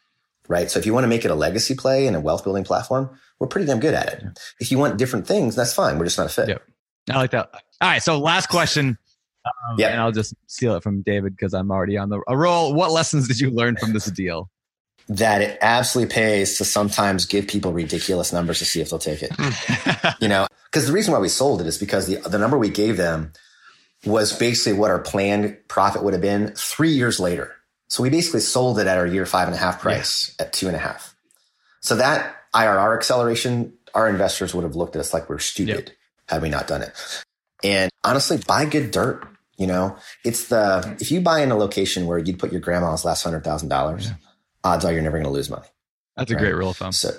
Right. So if you want to make it a legacy play and a wealth building platform, we're pretty damn good at it. If you want different things, that's fine. We're just not a fit. Yep. I like that. All right. So last question. Um, yeah. And I'll just steal it from David because I'm already on the a roll. What lessons did you learn from this deal? that it absolutely pays to sometimes give people ridiculous numbers to see if they'll take it. you know, because the reason why we sold it is because the, the number we gave them was basically what our planned profit would have been three years later. So we basically sold it at our year five and a half price yeah. at two and a half. So that IRR acceleration, our investors would have looked at us like we are stupid yep. had we not done it. And honestly, buy good dirt. You know, it's the, mm-hmm. if you buy in a location where you'd put your grandma's last hundred thousand dollars, odds are you're never going to lose money. That's a great rule of thumb. So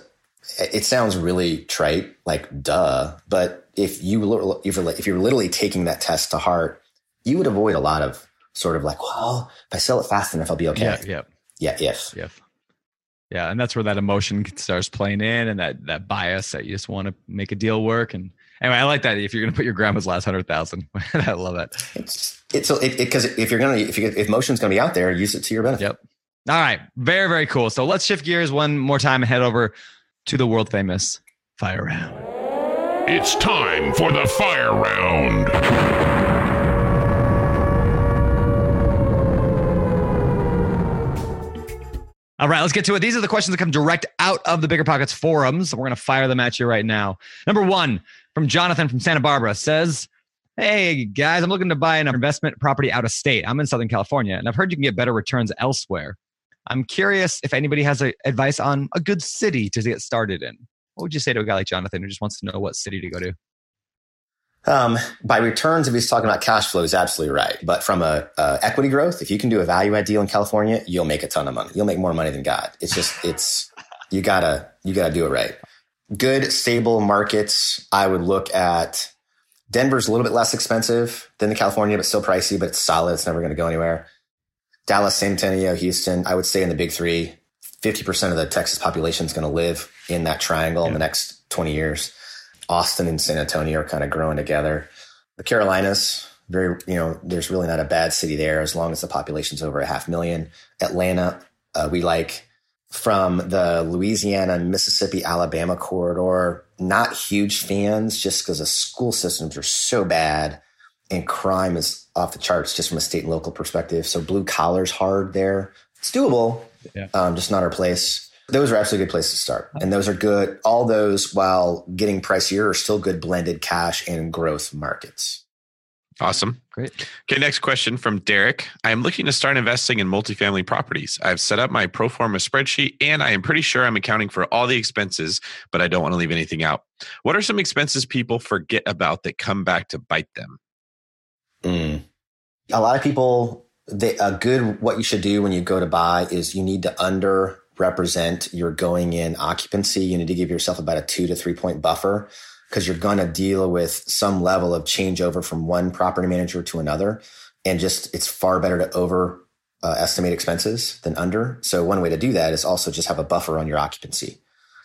it sounds really trite, like duh, but if you if you're literally taking that test to heart, you would avoid a lot of sort of like, well, if I sell it fast enough, I'll be okay. Yeah, yeah, yeah, if, if. Yeah, and that's where that emotion starts playing in, and that that bias that you just want to make a deal work. And anyway, I like that. If you're going to put your grandma's last hundred thousand, I love that. It's it's because it, if you're gonna if you if motion's going to be out there, use it to your benefit. Yep. All right. Very, very cool. So let's shift gears one more time and head over to the world famous fire round. It's time for the fire round. All right, let's get to it. These are the questions that come direct out of the Bigger Pockets forums. We're going to fire them at you right now. Number one from Jonathan from Santa Barbara says, Hey guys, I'm looking to buy an investment property out of state. I'm in Southern California and I've heard you can get better returns elsewhere. I'm curious if anybody has a, advice on a good city to get started in. What would you say to a guy like Jonathan who just wants to know what city to go to? Um, by returns, if he's talking about cash flow, is absolutely right. But from a, a, equity growth, if you can do a value add deal in California, you'll make a ton of money. You'll make more money than God. It's just it's you gotta you gotta do it right. Good stable markets. I would look at Denver's a little bit less expensive than the California, but still pricey. But it's solid. It's never going to go anywhere. Dallas, San Antonio, Houston, I would say in the big three, 50% of the Texas population is going to live in that triangle yeah. in the next 20 years. Austin and San Antonio are kind of growing together. The Carolinas, very, you know, there's really not a bad city there as long as the population's over a half million. Atlanta, uh, we like from the Louisiana, Mississippi, Alabama corridor. Not huge fans just because the school systems are so bad and crime is off the charts just from a state and local perspective. So blue collar's hard there. It's doable, yeah. um, just not our place. Those are absolutely good places to start. And those are good. All those while getting pricier are still good blended cash and growth markets. Awesome. Great. Okay, next question from Derek. I am looking to start investing in multifamily properties. I've set up my pro forma spreadsheet and I am pretty sure I'm accounting for all the expenses, but I don't want to leave anything out. What are some expenses people forget about that come back to bite them? Mm. A lot of people, they, a good, what you should do when you go to buy is you need to under represent your going in occupancy. You need to give yourself about a two to three point buffer because you're going to deal with some level of changeover from one property manager to another. And just, it's far better to over uh, estimate expenses than under. So one way to do that is also just have a buffer on your occupancy.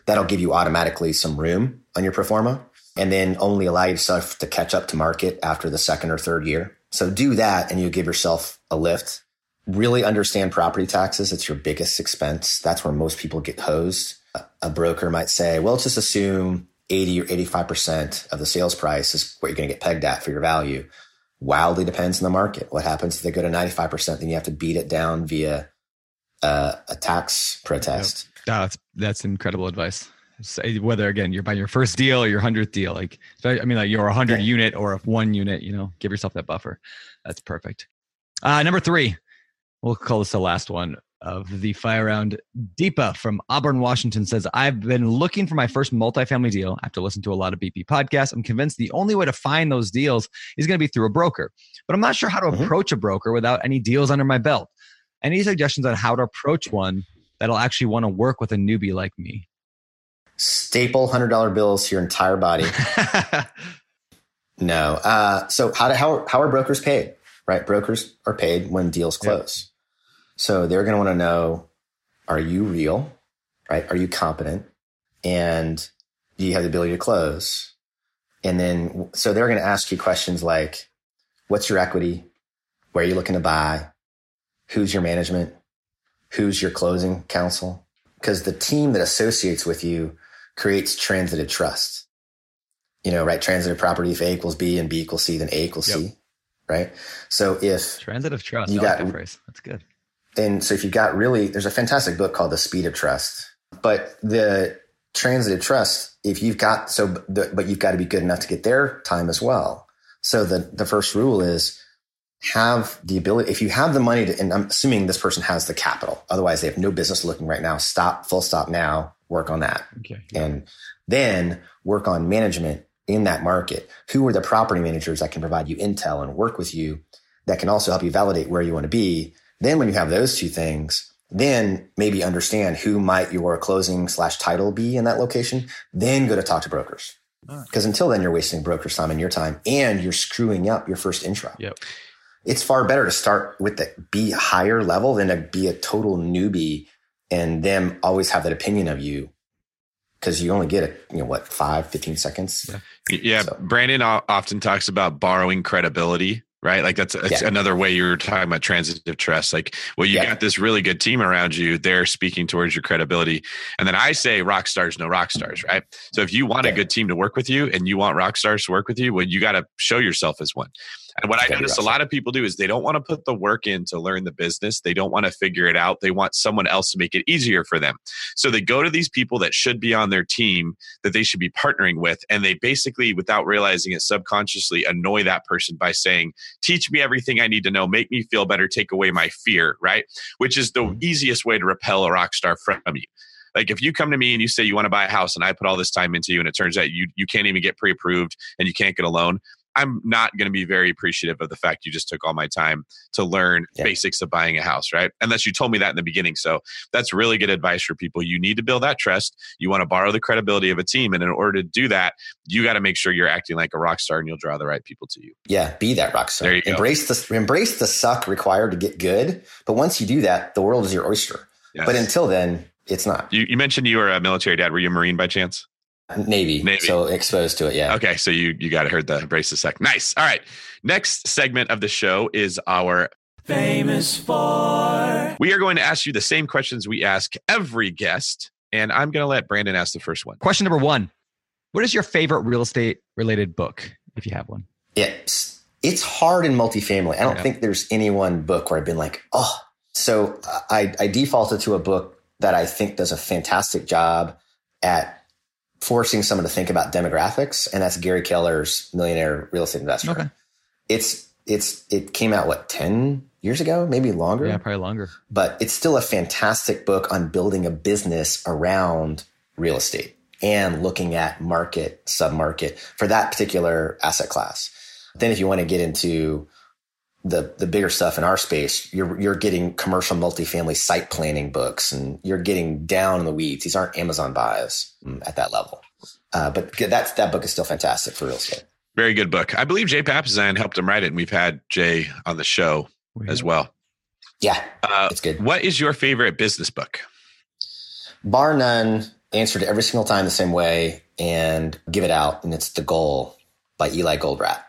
That'll give you automatically some room on your pro forma and then only allow yourself to catch up to market after the second or third year. So do that and you give yourself a lift. Really understand property taxes. It's your biggest expense. That's where most people get hosed. A, broker might say, well, just assume 80 or 85% of the sales price is what you're going to get pegged at for your value. Wildly depends on the market. What happens if they go to 95%? Then you have to beat it down via uh, a tax protest. Ah, that's that's incredible advice. Say whether again you're buying your first deal or your hundredth deal, like I mean, like you're a hundred Yeah. unit or a one unit, you know, give yourself that buffer. That's perfect. Uh, number three, we'll call this the last one of the fire round. Deepa from Auburn, Washington says, I've been looking for my first multifamily deal I have to listen to a lot of BP podcasts. I'm convinced the only way to find those deals is going to be through a broker, but I'm not sure how to Mhm. approach a broker without any deals under my belt. Any suggestions on how to approach one that'll actually want to work with a newbie like me? Staple $100 bills to your entire body. No. Uh, so how do, how, are- how are brokers paid? Right? Brokers are paid when deals close. So they're going to want to know, are you real? Right? Are you competent? And do you have the ability to close? And then, so they're going to ask you questions like, what's your equity? Where are you looking to buy? Who's your management? Who's your closing counsel? Because the team that associates with you creates transitive trust you know, right? Transitive property, if A equals B and B equals C, then A equals Yep. C, right? So if Transitive trust. You I like got- that phrase. That's good. Then, so if you've got really, there's a fantastic book called The Speed of Trust, but the transitive trust, if you've got, so, the, but you've got to be good enough to get their time as well. So the, the first rule is have the ability, if you have the money to, and I'm assuming this person has the capital, otherwise they have no business looking right now. Stop, full stop now, work on that. Okay. and then work on management in that market. Who are the property managers that can provide you intel and work with you that can also help you validate where you want to be? Then when you have those two things, then maybe understand who might your closing slash title be in that location. Then go to talk to brokers. Because until then, you're wasting broker's time and your time and you're screwing up your first intro. Yep. It's far better to start with the be higher level than to be a total newbie and them always have that opinion of you because you only get it, you know, what, five, 15 seconds? Yeah. Yeah, So- Brandon often talks about borrowing credibility, right? Like that's, that's Yeah. another way you were talking about transitive trust. Like, well, you Yeah. got this really good team around you; they're speaking towards your credibility. And then I say, rock stars, no rock stars, mm-hmm. right? So if you want a good team to work with you, and you want rock stars to work with you, well, you got to show yourself as one. And what I notice a lot of people do is they don't want to put the work in to learn the business. They don't want to figure it out. They want someone else to make it easier for them. So they go to these people that should be on their team that they should be partnering with. And they basically, without realizing it, subconsciously annoy that person by saying, Teach me everything I need to know, make me feel better, take away my fear, right? Which is the Mhm. easiest way to repel a rock star from you. Like if you come to me and you say you want to buy a house and I put all this time into you and it turns out you you can't even get pre-approved and you can't get a loan, I'm not going to be very appreciative of the fact you just took all my time to learn Yeah. basics of buying a house, right? Unless you told me that in the beginning. So that's really good advice for people. You need to build that trust. You want to borrow the credibility of a team. And in order to do that, you got to make sure you're acting like a rock star and you'll draw the right people to you. Yeah, be that rock star. You go. embrace the embrace the suck required to get good. But once you do that, the world is your oyster. Yes. But until then, it's not. you, you mentioned you were a military dad. Were you a Marine by chance? Navy. Navy. So exposed to it. Yeah. Okay, so you you got to heard the brace a sec. Nice. All right. Next segment of the show is our famous four. We are going to ask you the same questions we ask every guest, and I'm going to let Brandon ask the first one. Question number one What is your favorite real estate related book, if you have one? It's it's hard in multifamily. I don't Yeah. think there's any one book where I've been like, oh. So I, I defaulted to a book that I think does a fantastic job at forcing someone to think about demographics, and that's Gary Keller's Millionaire Real Estate Investor. Okay. It's it's it came out what ten years ago, maybe longer. Yeah, probably longer. but it's still a fantastic book on building a business around real estate and looking at market, submarket for that particular asset class. Then if you want to get into the the bigger stuff in our space, you're you're getting commercial multifamily site planning books and you're getting down in the weeds. These aren't Amazon buys mm, at that level. Uh, but that's that book is still fantastic for real estate. Very good book. I believe Jay Papasan helped him write it, and we've had Jay on the show as well. Yeah, Uh, it's good. what is your favorite business book? bar none, answered every single time the same way and give it out. And it's The Goal by Eli Goldratt.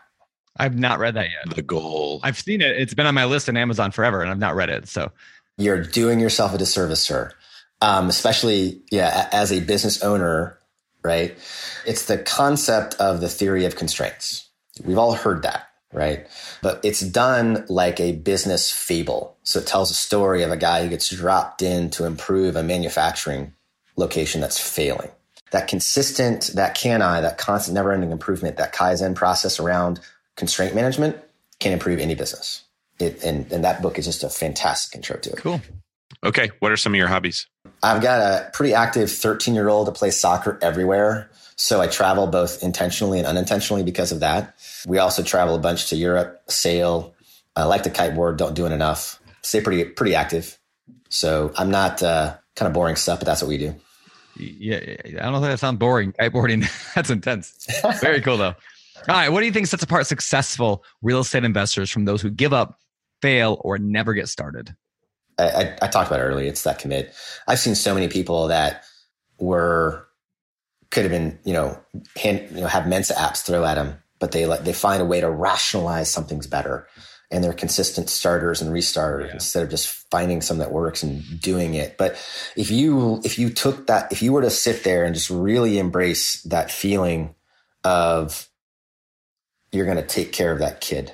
I've not read that yet. The goal. I've seen it. It's been on my list on Amazon forever, and I've not read it. So You're doing yourself a disservice, sir. um, especially yeah, as a business owner, right? It's the concept of the theory of constraints. We've all heard that, right? But it's done like a business fable. So it tells a story of a guy who gets dropped in to improve a manufacturing location that's failing. That consistent, that can I, that constant never ending improvement, that Kaizen process around constraint management can improve any business. It, and, and that book is just a fantastic intro to it. Cool. Okay. What are some of your hobbies? I've got a pretty active 13 year old that plays soccer everywhere. So I travel both intentionally and unintentionally because of that. We also travel a bunch to Europe, sail. I like to kiteboard, don't do it enough. Stay pretty, pretty active. So I'm not uh, kind of boring stuff, but that's what we do. Yeah, I don't know if that sounds boring. Kiteboarding, that's intense. Very cool though. All right, what do you think sets apart successful real estate investors from those who give up, fail, or never get started? I, I, I talked about it earlier. It's that commit. I've seen so many people that were could have been, you know, hand, you know, have Mensa apps throw at them, but they like they find a way to rationalize something's better, and they're consistent starters and restarters Yeah. instead of just finding something that works and doing it. But if you if you took that, if you were to sit there and just really embrace that feeling of you're going to take care of that kid,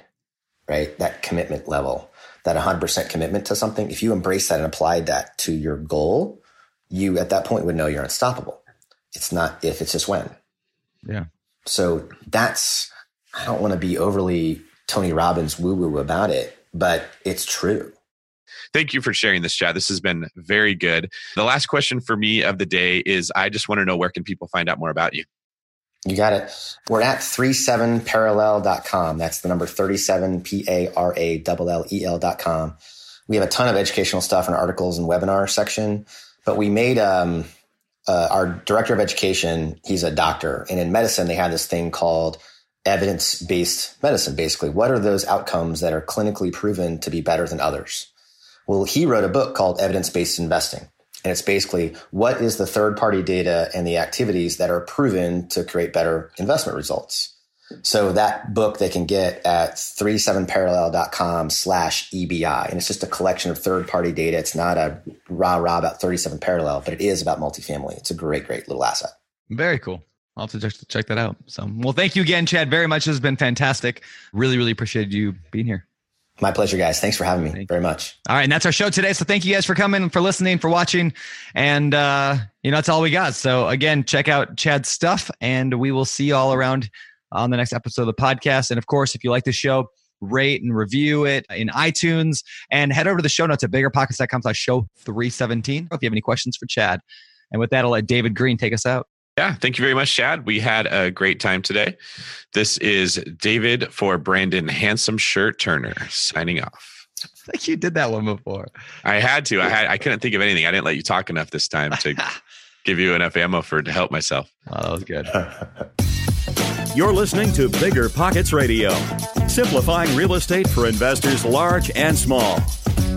right? That commitment level, that 100% commitment to something. If you embrace that and applied that to your goal, you at that point would know you're unstoppable. It's not if, it's just when. Yeah. So that's, I don't want to be overly Tony Robbins woo woo about it, but it's true. Thank you for sharing this, Chad. This has been very good. The last question for me of the day is I just want to know where can people find out more about you? You got it. We're at 37parallel.com. That's the number 37 P A R A L L E L.com. We have a ton of educational stuff our articles and webinar section, but we made um, uh, our director of education, he's a doctor. And in medicine, they have this thing called evidence based medicine. Basically, what are those outcomes that are clinically proven to be better than others? Well, he wrote a book called Evidence Based Investing. And it's basically what is the third party data and the activities that are proven to create better investment results. So that book they can get at 37parallel.com slash EBI. And it's just a collection of third party data. It's not a rah rah about 37 parallel, but it is about multifamily. It's a great, great little asset. Very cool. I'll have to check, that out. So, well, thank you again, Chad, very much. This has been fantastic. Really, really appreciated you being here. My pleasure, guys. Thanks for having me very much. All right, and that's our show today. So thank you guys for coming, for listening, for watching, and uh, you know that's all we got. So again, check out Chad's stuff, and we will see you all around on the next episode of the podcast. And of course, if you like the show, rate and review it in iTunes, and head over to the show notes at biggerpockets.com slash show three seventeen. If you have any questions for Chad, and with that, I'll let David Greene take us out. Yeah, thank you very much, Chad. We had a great time today. This is David for Brandon Handsome Shirt Turner signing off. I think you did that one before. I had to. I had. I couldn't think of anything. I didn't let you talk enough this time to give you enough ammo for to help myself. Oh, that was good. You're listening to Bigger Pockets Radio, simplifying real estate for investors large and small.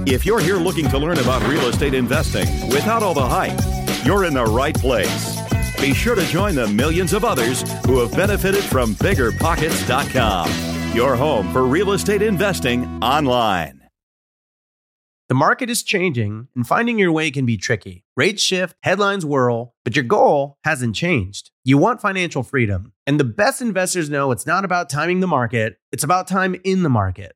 If you're here looking to learn about real estate investing without all the hype, you're in the right place. Be sure to join the millions of others who have benefited from biggerpockets.com, your home for real estate investing online. The market is changing, and finding your way can be tricky. Rates shift, headlines whirl, but your goal hasn't changed. You want financial freedom. And the best investors know it's not about timing the market, it's about time in the market.